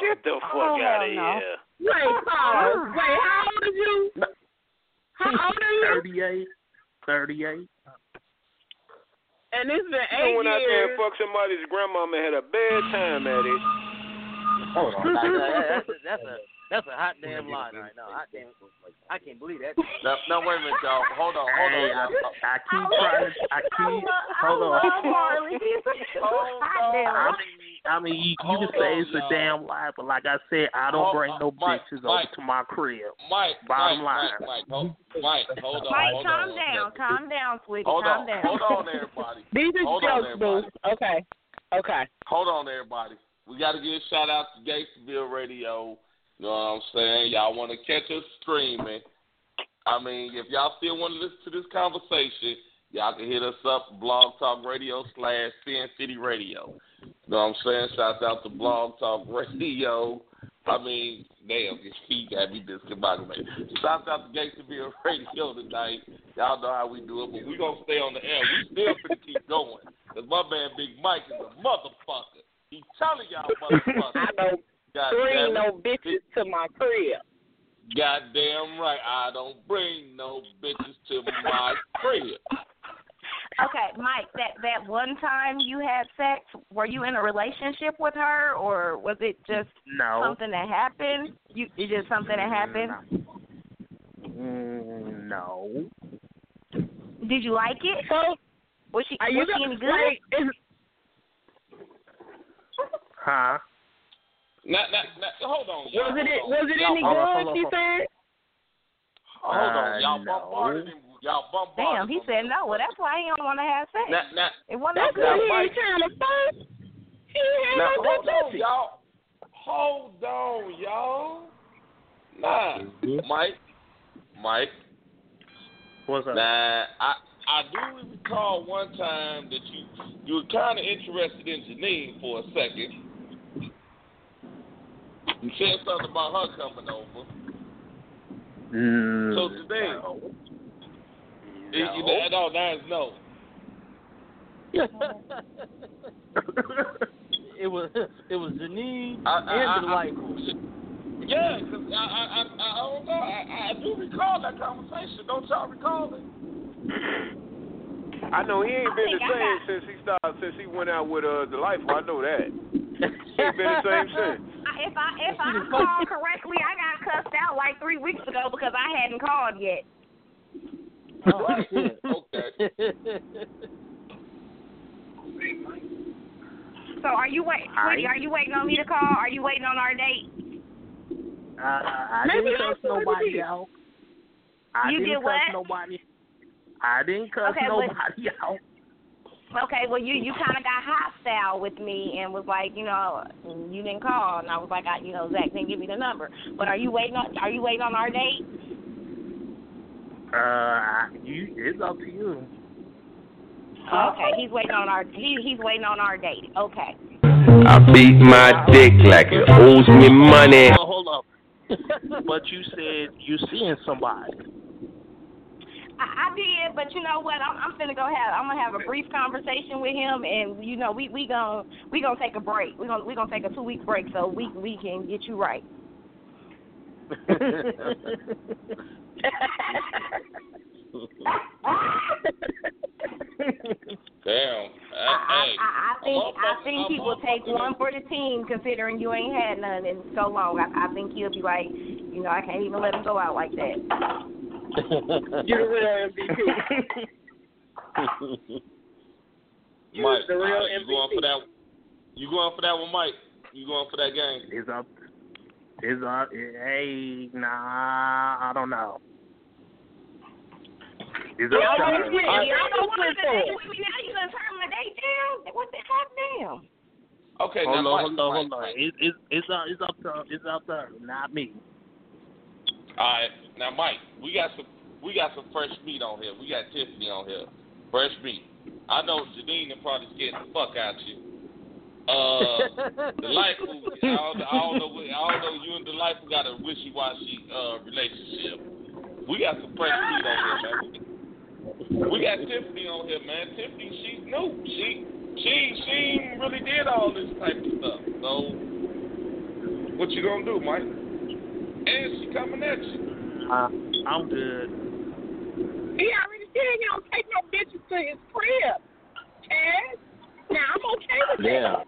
Get the oh, fuck Oh, out of no. here. Wait, pause. Wait, how old are you? How old are you? Thirty-eight. Thirty-eight. And it's been You eight went out there and fucked somebody's grandmama and had a bad time at it. Hold on. That- that- that's, a that's a hot damn lie right now. Hot damn. I can't believe that. no, now, wait a minute, y'all. Hold on, hold Hey, on. I, y'all. I keep trying. I keep. Hold on. Marley. I mean, I mean, you, you can say it's a damn lie, but like I said, I don't Hold bring no Mike, bitches Mike. over to my crib. Mike, Bottom Mike, line. Mike, Mike, hold, Mike, hold on, Mike, hold calm on. down, calm down, sweetie, Hold calm on, down. hold on, everybody. These are Hold jokes, boo. Okay. Okay. Hold on, everybody. We got to give a shout out to Gatesville Radio. You know what I'm saying? Y'all want to catch us streaming. I mean, if y'all still want to listen to this conversation, y'all can hit us up, Blog Talk Radio slash Sin City Radio. You know what I'm saying? Shout out to Blog Talk Radio. I mean, damn, feet got me discombobulated. Shout out to Gatesville Radio tonight. Y'all know how we do it, but we going to stay on the air. We still finna keep going. Because my man Big Mike is a motherfucker. He telling y'all motherfuckers. I God bring damn no bitches to my crib. Goddamn right. I don't bring no bitches to my crib. Okay, Mike, that that one time you had sex, were you in a relationship with her, or was it just No. something that happened? You it's just something that happened. Mm, no. Did you like it? So, Was she are you was she any good? Wait, is, Huh? Now, now, now, hold on, y'all. was it hold on. was it any good? hold on, She hold said. Hold on, y'all bombarded him. Y'all bombarded Damn, he said no. Well, that's why he don't want to have sex. Now, now, it wasn't That's no because good. he ain't trying to fuck. He ain't now no hold good on, pussy. y'all. Hold on, y'all. Nah, mm-hmm. Mike, Mike. What's up? Nah, I I do recall one time that you you were kind of interested in Janine for a second. You said something about her coming over. Mm, So today, no. you, you, no, no, that is no. it was it was Janine I- I- and I- Delightful. Yeah, 'cause I, I, I, I don't know. I, I do recall that conversation. Don't y'all recall it? I know he ain't been the same got- since he started since he went out with uh Delightful. I know that. he ain't been the same since. I- If I if I called correctly, I got cussed out like three weeks ago because I hadn't called yet. Oh, shit. Okay. So are you wait, sweetie? Are you waiting on me to call? Are you waiting on our date? Uh, I Maybe didn't cuss nobody out. I You didn't did cuss what? nobody. I didn't cuss Okay, but- nobody out. Okay, well you you kind of got hostile with me and was like, you know, you didn't call, and I was like, I, you know, Zach didn't give me the number. But are you waiting on? Are you waiting on our date? Uh, you, it's up to you. Okay, he's waiting on our he, he's waiting on our date. Okay. I beat my dick like it owes me money. Well, hold up. but you said you seeing somebody. I, I did, but you know what? I'm, I'm finna go have. I'm gonna have a brief conversation with him, and you know, we we gonna we gonna take a break. We gonna we gonna take a two week break so we we can get you right. Damn. I, I, hey, I, I think I think he will take one for the team, considering you ain't had none in so long. I, I think he'll be like, you know, I can't even let him go out like that. You're the real MVP. You Mike, the real all right, you going for that? You going for that one, Mike? You going for that game? It's up. It's up. Hey, nah, I don't know. It's up Y'all to don't her. want I- y'all don't want to date with me now. You done turned my date down. What the hell, damn? Okay, hold now on, Mike, hold on, Mike, hold on. Mike. It, it, it's up, it's up to, it's up to her, not me. All right, now Mike, we got some we got some fresh meat on here. We got Tiffany on here, fresh meat. I know Janine will probably scared the fuck out you. Uh, delightful. I don't, I don't know. what- I don't know. You and delightful got a wishy washy uh relationship. We got some fresh meat on here, man. We got Tiffany on here, man. Tiffany, she's new. She she she really did all this type of stuff. So what you gonna do, Mike? And she coming at you. Uh, I'm good. He already said he don't take no bitches to his crib. Chad. Now I'm okay with Yeah. that.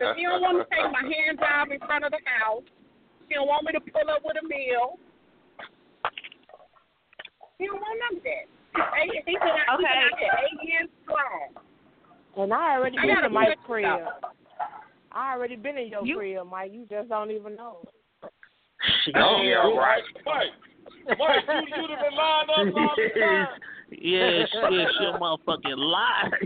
If he don't want to take my hand job in front of the house, he don't want me to pull up with a meal. He don't want none of that. He, he been out, he been out here eight years strong. And I already I been gotta to Mike's crib. I already been in your crib, Mike. You just don't even know. Oh, yeah, right. Mike, Mike, you, you'd have been lined up all the time. Yeah, shit, she a motherfucking lie.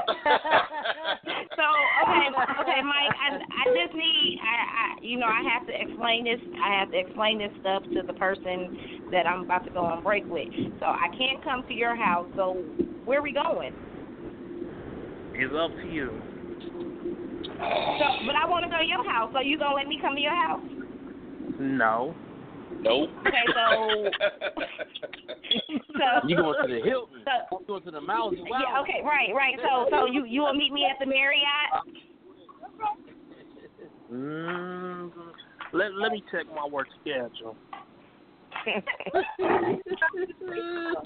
So okay, okay, Mike. I I just need I, I you know I have to explain this. I have to explain this stuff to the person that I'm about to go on break with. So I can't come to your house. So where are we going? it's up to you. So, but I want to go to your house. So you gonna let me come to your house? No. Nope. Okay, so so You going to the Hilton? So, You going to the Mouse? yeah, okay, right, right. So so you you will meet me at the Marriott. Mm, let Let me check my work schedule.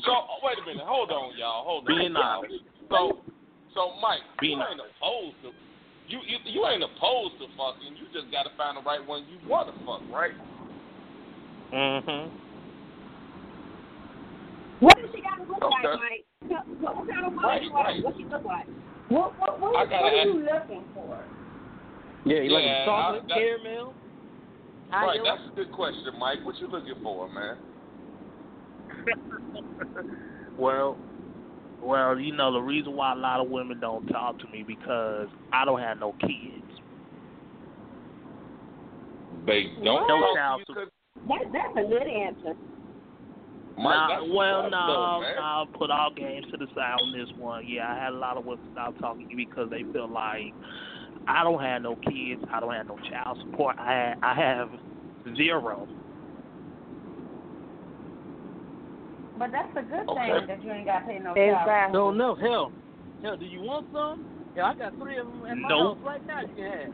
So wait a minute, hold on, y'all, hold on. Being y'all. honest. So, so Mike, Being you ain't opposed to you, you you ain't opposed to fucking. You just gotta find the right one you want to fuck, right? Mhm. What does she got to look Okay. like, Mike? What, what kind of woman Right, you right. What she look like? What what what, I what are ask- you looking for? Yeah, you like Yeah, a chocolate I- that- caramel? High Right, yellow? that's a good question, Mike. What you looking for, man? Well, well, you know the reason why a lot of women don't talk to me because I don't have no kids. They don't No talk child to you 'cause- That, that's a good answer. Mike, Nah, well, what's no, up, though, man. I'll put all games to the side on this one. Yeah, I had a lot of women stop talking to me because they feel like I don't have no kids, I don't have no child support. I I have zero. But that's a good Okay. thing that you ain't got to pay no Exactly. child. No, no, hell. Hell, do you want some? Yeah, I got three of them at my Nope. house right now. You can have.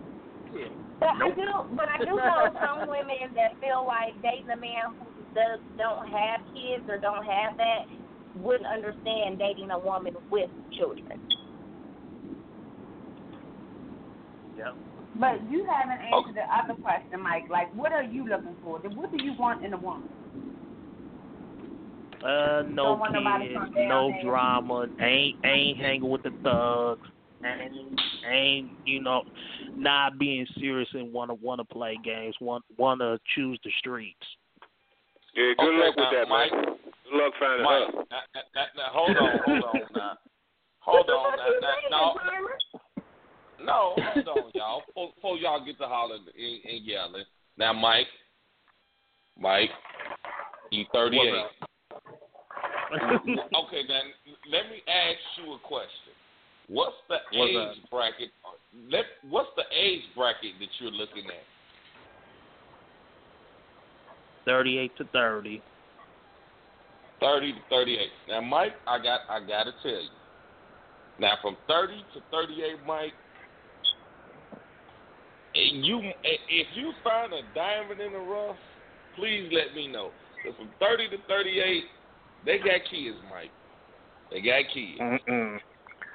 Yeah. But I do, but I do know some women that feel like dating a man who does don't have kids or don't have that wouldn't understand dating a woman with children. Yep. But you haven't answered the other question, Mike. Like, what are you looking for? What do you want in a woman? Uh, no Don't want nobody kids, no drama. Ain't ain't hanging with the thugs. Ain't ain't you know, not being serious and wanna wanna play games. Want wanna choose the streets. Yeah, good Okay, luck with that, Mike. man. Good luck finding Mike, her. now, now, now, now, hold on, hold on now. Hold on now, now, no. No, hold on, y'all. Before, before y'all get to hollering and, and yelling. Now, Mike, Mike, you 38. okay, then let me ask you a question. What's the What's age bracket? Let what's the age bracket that you're looking at? Thirty eight to thirty. 30 to 38. Now, Mike, I got I got to tell you. Now, from 30 to 38, Mike, and you if you find a diamond in the rough, please let me know. know. 'Cause from 30 to 38, they got kids, Mike. They got kids. Mm-mm.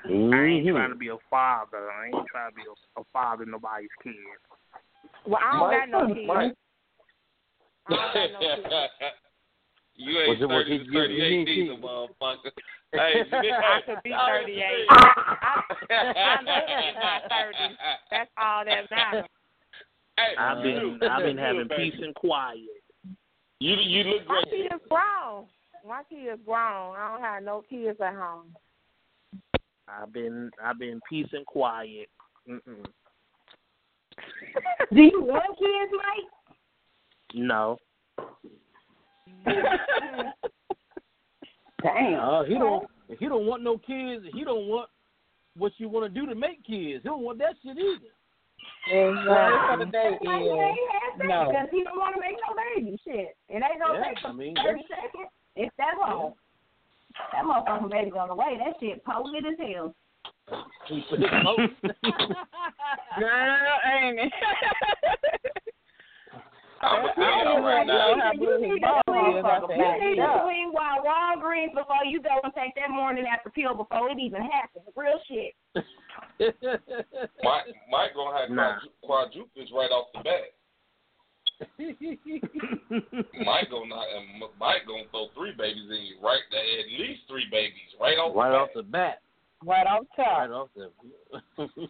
I ain't mm-hmm. trying to be a father. I ain't trying to be a, a father to nobody's kid. Well, I don't got no kids. Mike. I don't got no kids. you ain't Was it- was 30 he to 38 kids? either, motherfucker. Hey, I could be 38. understand. I, I'm in my 30s. That's all that matters. Hey, I've been I've been having peace and quiet. You you look My great. kid is grown. My kid is grown. I don't have no kids at home. I've been I've been peace and quiet. Mm-mm. Do you want kids, Mike? No. Damn. Uh, he don't. If he don't want no kids, he don't want what you want to do to make kids. He don't want that shit either. Word for the day Mike is ain't had sex no. because he don't want to make no baby. Shit. It ain't gonna Yeah, take I mean, 30 seconds. It's that long. That motherfucking baby's on the way. That shit potent as hell. He put Girl, ain't it? I'm gonna tell y'all right now. You need to swing, after you need to that. swing while Walgreens before you go and take that morning after pill before it even happens. Real shit. Mike Mike gonna have Nah. quadru- quadruples right off the bat. Mike gonna not, and M- Mike gonna throw three babies in you right there, at least three babies right off the bat. right the off bat. the bat. Right off top. Right off the. Bat.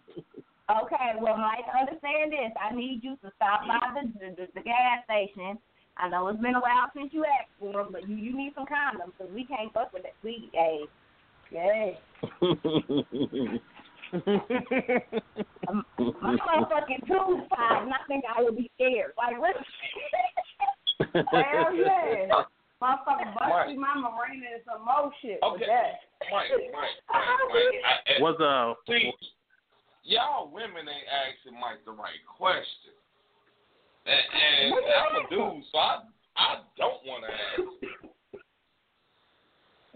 Okay, well, Mike, understand this. I need you to stop by the the, the, the gas station. I know it's been a while since you asked for them, but you you need some condoms because we can't fuck with that. We, hey, hey, my motherfucking tube tied, and I think I would be scared. Like, what? Hell yeah. Motherfucking bust through my marina and some more shit with Okay, that. Mike, Mike, Mike, Mike. I, I, What's uh see, y'all women ain't asking Mike the right question, and, and I'm a dude, so I I don't want to ask.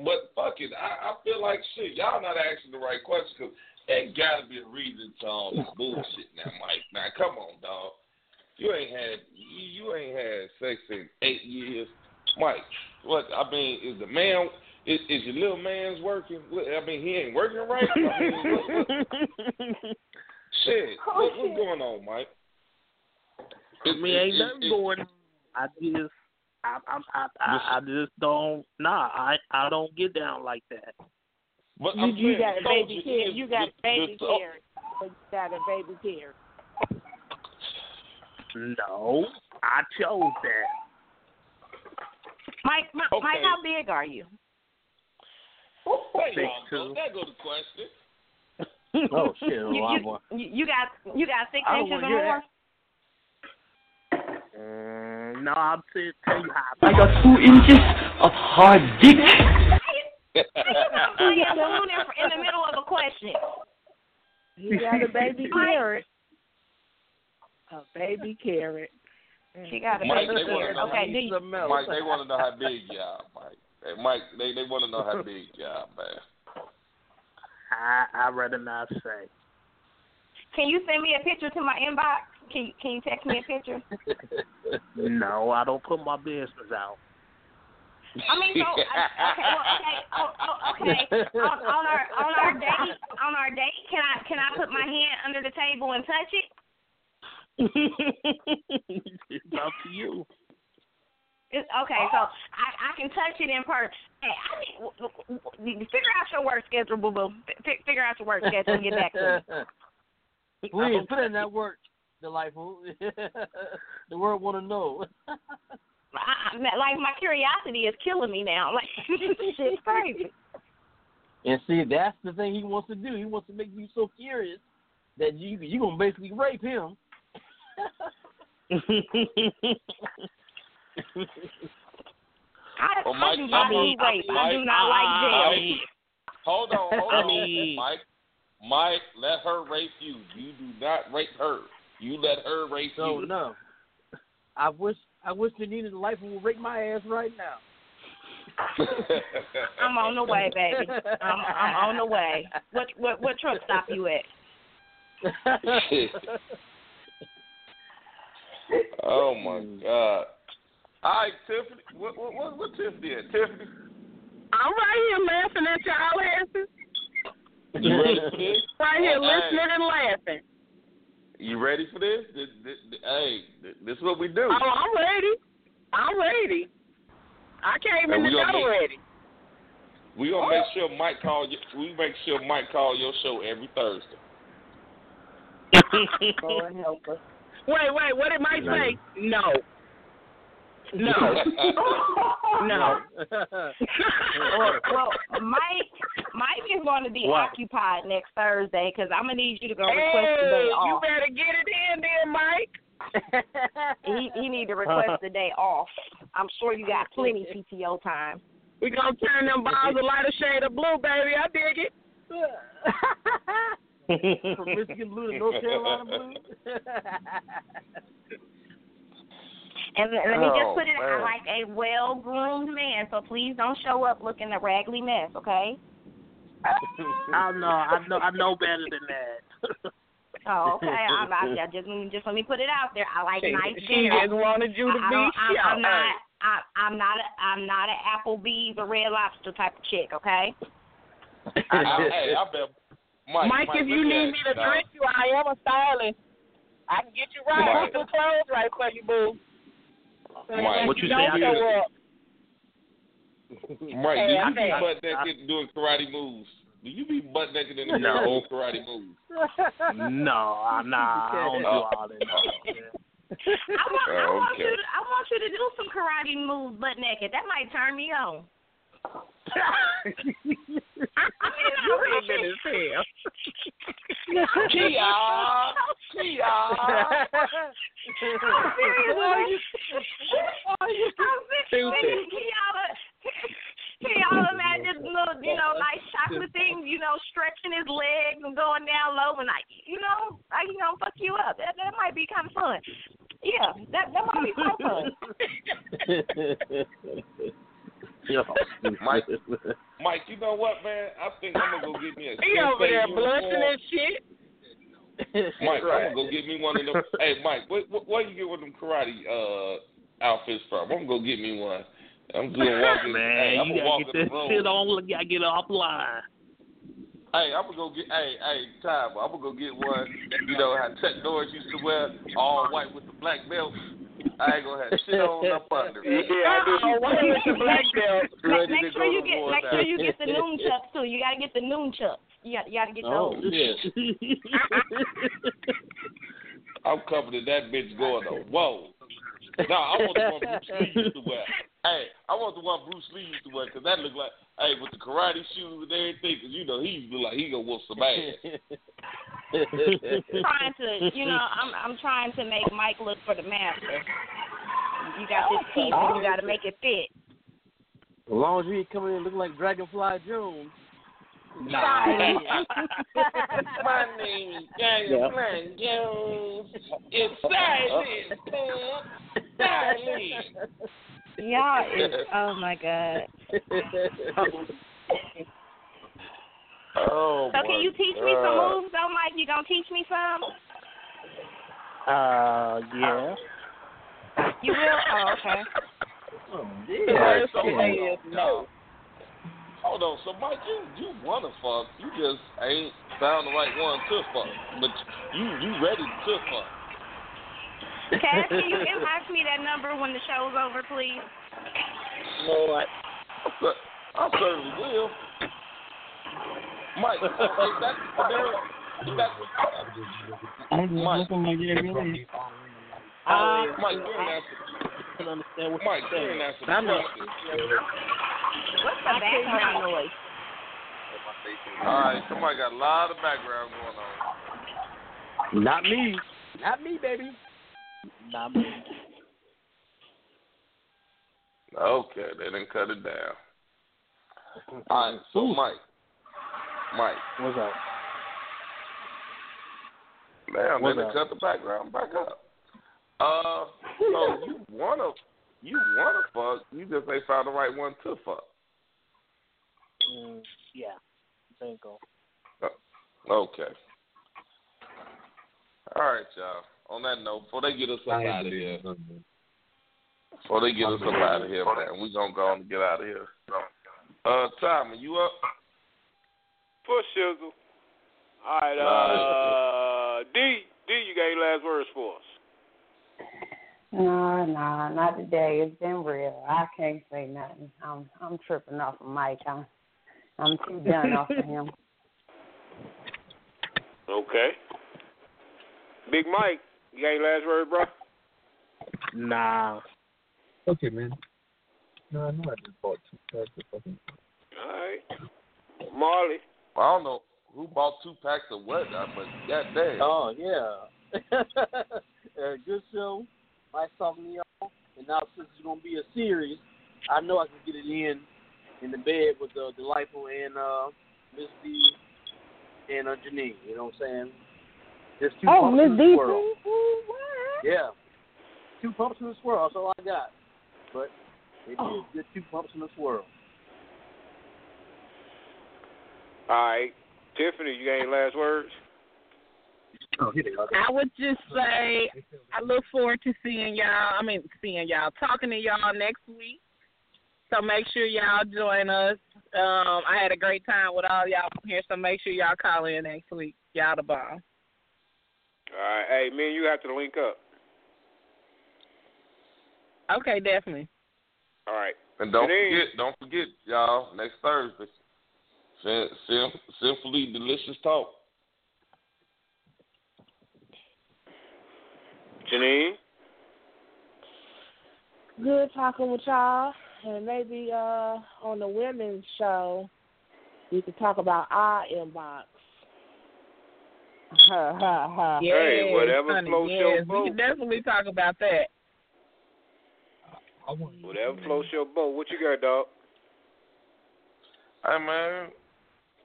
But fuck it, I, I feel like shit. Y'all not asking the right question because there got to be a reason to all this bullshit now, Mike. Now come on, dog. You ain't had you, you ain't had sex in eight years, Mike. What I mean is the man is, is your little man's working? I mean he ain't working right. I mean, what, what, shit, what, oh, what's going on, Mike? I mean, ain't It- it- nothing it- going. I just, I, I, I, I, I just don't. Nah, I, I don't get down like that. But You, I'm you saying got a baby kid. You got a baby the- carrier. You got a baby carrier. No, I chose that. Mike, Mike, Okay. Mike, how big are you? There Six y'all go. two. There go the question. oh shit! You, Oh, you, you, you got you got six inches or more. Mm, no, I'm to tell you how. I got two inches of hard dick. I'm playing a in, in the middle of a question. He got a baby carrot. A baby carrot. She got a Mike, baby they carrot. Okay, do you, Mike, they want to know how big you are, Mike. Hey, Mike, they they want to know how big you are, man. I I rather not say. can you send me a picture to my inbox? Can you, can you text me a picture? no, I don't put my business out. I mean, so okay, well, okay, oh, oh, okay. On, on our on our date, on our date, can I can I put my hand under the table and touch it? it's up to you. It's, okay, so I I can touch it in person. Hey, I mean, w- w- w- figure out your work schedule, boo boo. F- figure out your work schedule and get back to me. Please put in that work, delightful. the world want to know. I, I, like my curiosity is killing me now. Like it's crazy. And see, that's the thing he wants to do. He wants to make you so curious that you you gonna basically rape him. I, Well, I Mike, do I not mean, do rape. I do Mike, not like I jail. mean, hold on, hold I on, mean- Mike. Mike, let her rape you. You do not rape her. You let her rape So you. no, I wish I wish Janina Delightful would rape my ass right now. I'm on the way, baby. I'm I'm on the way. What what what truck stop you at? oh my God. All right, Tiffany. What what what, what Tiffany at? Tiffany, I'm right here laughing at y'all asses. you ready for this? Right here listening and laughing. You ready for this? This, this, this- hey, this, this is what we do. Oh, I'm ready. I'm ready. I came And in the gonna door ready. We gonna make oh. sure Mike call you. We make sure Mike call your show every Thursday. Lord help us. Wait, wait, what did Mike say? No. No. no. well, well, Mike Mike is going to be What? occupied next Thursday because I'm gonna need you to go request the Hey, day you better get it in there, Mike. He he need to request the day off. I'm sure you got plenty PTO time. We gonna turn them balls a lighter shade of blue, baby. I dig it. From Michigan blue to North Carolina blue. And let me just Oh, put it I man. like a well groomed man, so please don't show up looking a raggedy mess, okay? I know, I know, I know better than that. Oh, okay. I'm, I, I just just let me put it out there. I like She- nice she dinner. just wanted you to I, I be don't, I'm, I'm not. I, I'm not. A, I'm not an Applebee's or Red Lobster type of chick. Okay. I, I, hey, I bet Mike. Mike, if you need me to now. dress you, I am a stylist. I can get you right Mike. with some clothes right for you, boo. Mike, What you Don't say I show. Mike, do you be butt naked doing karate moves? Do you be butt naked in the No. mirror doing karate moves? no, I'm not. I don't do all that. Oh. I want. I Oh, want you. To, I want you to do some karate moves butt naked. That might turn me on. I You ain't been shit. hell. Kia, Kia. Serious. I'm serious. Kiara, Kiara, man, just little, you know, nice chocolate things, you know, stretching his legs and going down low and like, you know, like, you know, fuck you up. That that might be kind of fun. Yeah, that that might be quite fun. Mike, Mike, you know what, man? I think I'm gonna go get me a He over there blushing and shit. Mike, Right. I'm gonna go get me one of them. hey, Mike, where, where, where you get one of them karate uh outfits from? I'm gonna go get me one. I'm gonna walk in. Man, hey, I'm you gonna walk gotta get in that shit on. You gotta get offline. Hey, I'm gonna go get. Hey, hey, time. I'm gonna go get one. You know how Chuck Norris used to wear all white with the black belt. I ain't gonna have shit on up under. Yeah, I do. The black belt? Make, Ready make to sure you get make now. sure you get the nunchucks too. You gotta get the nunchucks. You got you gotta get Oh, those. yeah. I'm covered to that bitch going on. whoa. No, I want the one Bruce Lee used to wear. Hey, I want the one Bruce Lee used to wear because that looked like, hey, with the karate shoes and everything, because you know he look like he gonna whoop some ass. trying to, you know, I'm I'm trying to make Mike look for the master. You got this piece, and you got to make it fit. As long as you ain't coming in looking like Dragonfly Jones. Nah. My name is Dragonfly Jones. It's silent. Silent. Y'all oh my god. Oh, So can you teach me some moves though, Mike? You gonna teach me some? Uh, yeah. You will? Oh, okay. Yeah, so hold. No. Hold on. So, Mike, you you want to fuck? You just ain't found the right one to fuck. But you you ready to fuck? Cass, can you inbox me that number when the show's over, please? Lord. I certainly will. Mike, is that is that Mike? Uh, Mike, you're an answer. I can understand what Mike, you're you're saying. answer. I'm not. What's the background noise? All right, somebody got a lot of background going on. Not me. Not me, baby. Not me. Okay, they didn't cut it down. All right, so Mike, Mike, What's up? damn, they didn't cut the background back up. Uh, so you wanna you wanna fuck, you just ain't found the right one to fuck. Mm, yeah. Bingo. Okay. All right, y'all. On that note, before they get us up out of here, before they get us up out of here, man, we gonna go on and get out of here. Uh, Tommy, you up? For shizzle. All right, uh, D, D, you got any last words for us? No, no, not today. It's been real. I can't say nothing. I'm I'm tripping off of Mike. I'm I'm too done off of him. Okay. Big Mike, you got any last words, bro? Nah. Okay, man. No, I know I just bought two packs of fucking. All right. Marley. I don't know who bought two packs of what, but goddamn. Oh yeah. uh, good show. Nice talking to y'all. And now since it's gonna be a series, I know I can get it in in the bed with uh, delightful and uh, Miss D and uh, Janine. You know what I'm saying? There's two Oh, pumps Miss in the D swirl. too? Ooh, what? Yeah. Two pumps in the swirl. That's all I got. But it is Oh. good two pumps in the swirl. All right. Tiffany, you got any last words? Oh, here they are. I would just say I look forward to seeing y'all. I mean, seeing y'all, talking to y'all next week. So make sure y'all join us. Um, I had a great time with all y'all here. So make sure y'all call in next week. Y'all the bomb. All right. Hey, me and you have to link up. Okay, definitely. All right. And don't Janine. forget, don't forget, y'all, next Thursday, Sim, Sim, Sinfully Delicious Talk. Janine. Good talking with y'all, and maybe uh on the women's show we could talk about our inbox. Ha ha ha. Yes, Hey, whatever honey, floats yes. your We can definitely talk about that. Whatever floats your boat. What you got, dog? Hey man,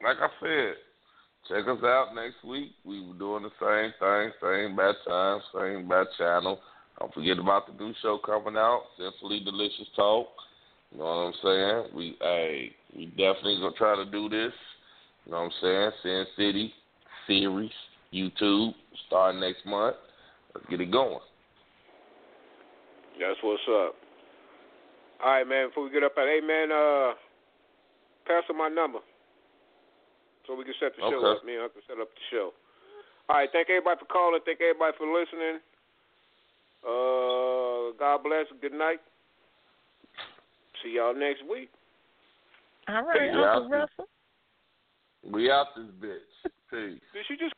like I said, check us out next week. We were doing the same thing, same bad time, same bad channel. Don't forget about the new show coming out, Sinfully Delicious Talk. You know what I'm saying? We hey, we definitely gonna try to do this. You know what I'm saying? Sin City series, YouTube, starting next month. Let's get it going. That's what's up. All right, man. Before we get up out, hey man, uh, pass on my number so we can set the show up. Me and I can set up the show. All right. Thank everybody for calling. Thank everybody for listening. Uh, God bless. Good night. See y'all next week. All right, Uncle Russell. We out this bitch. Peace. Did she just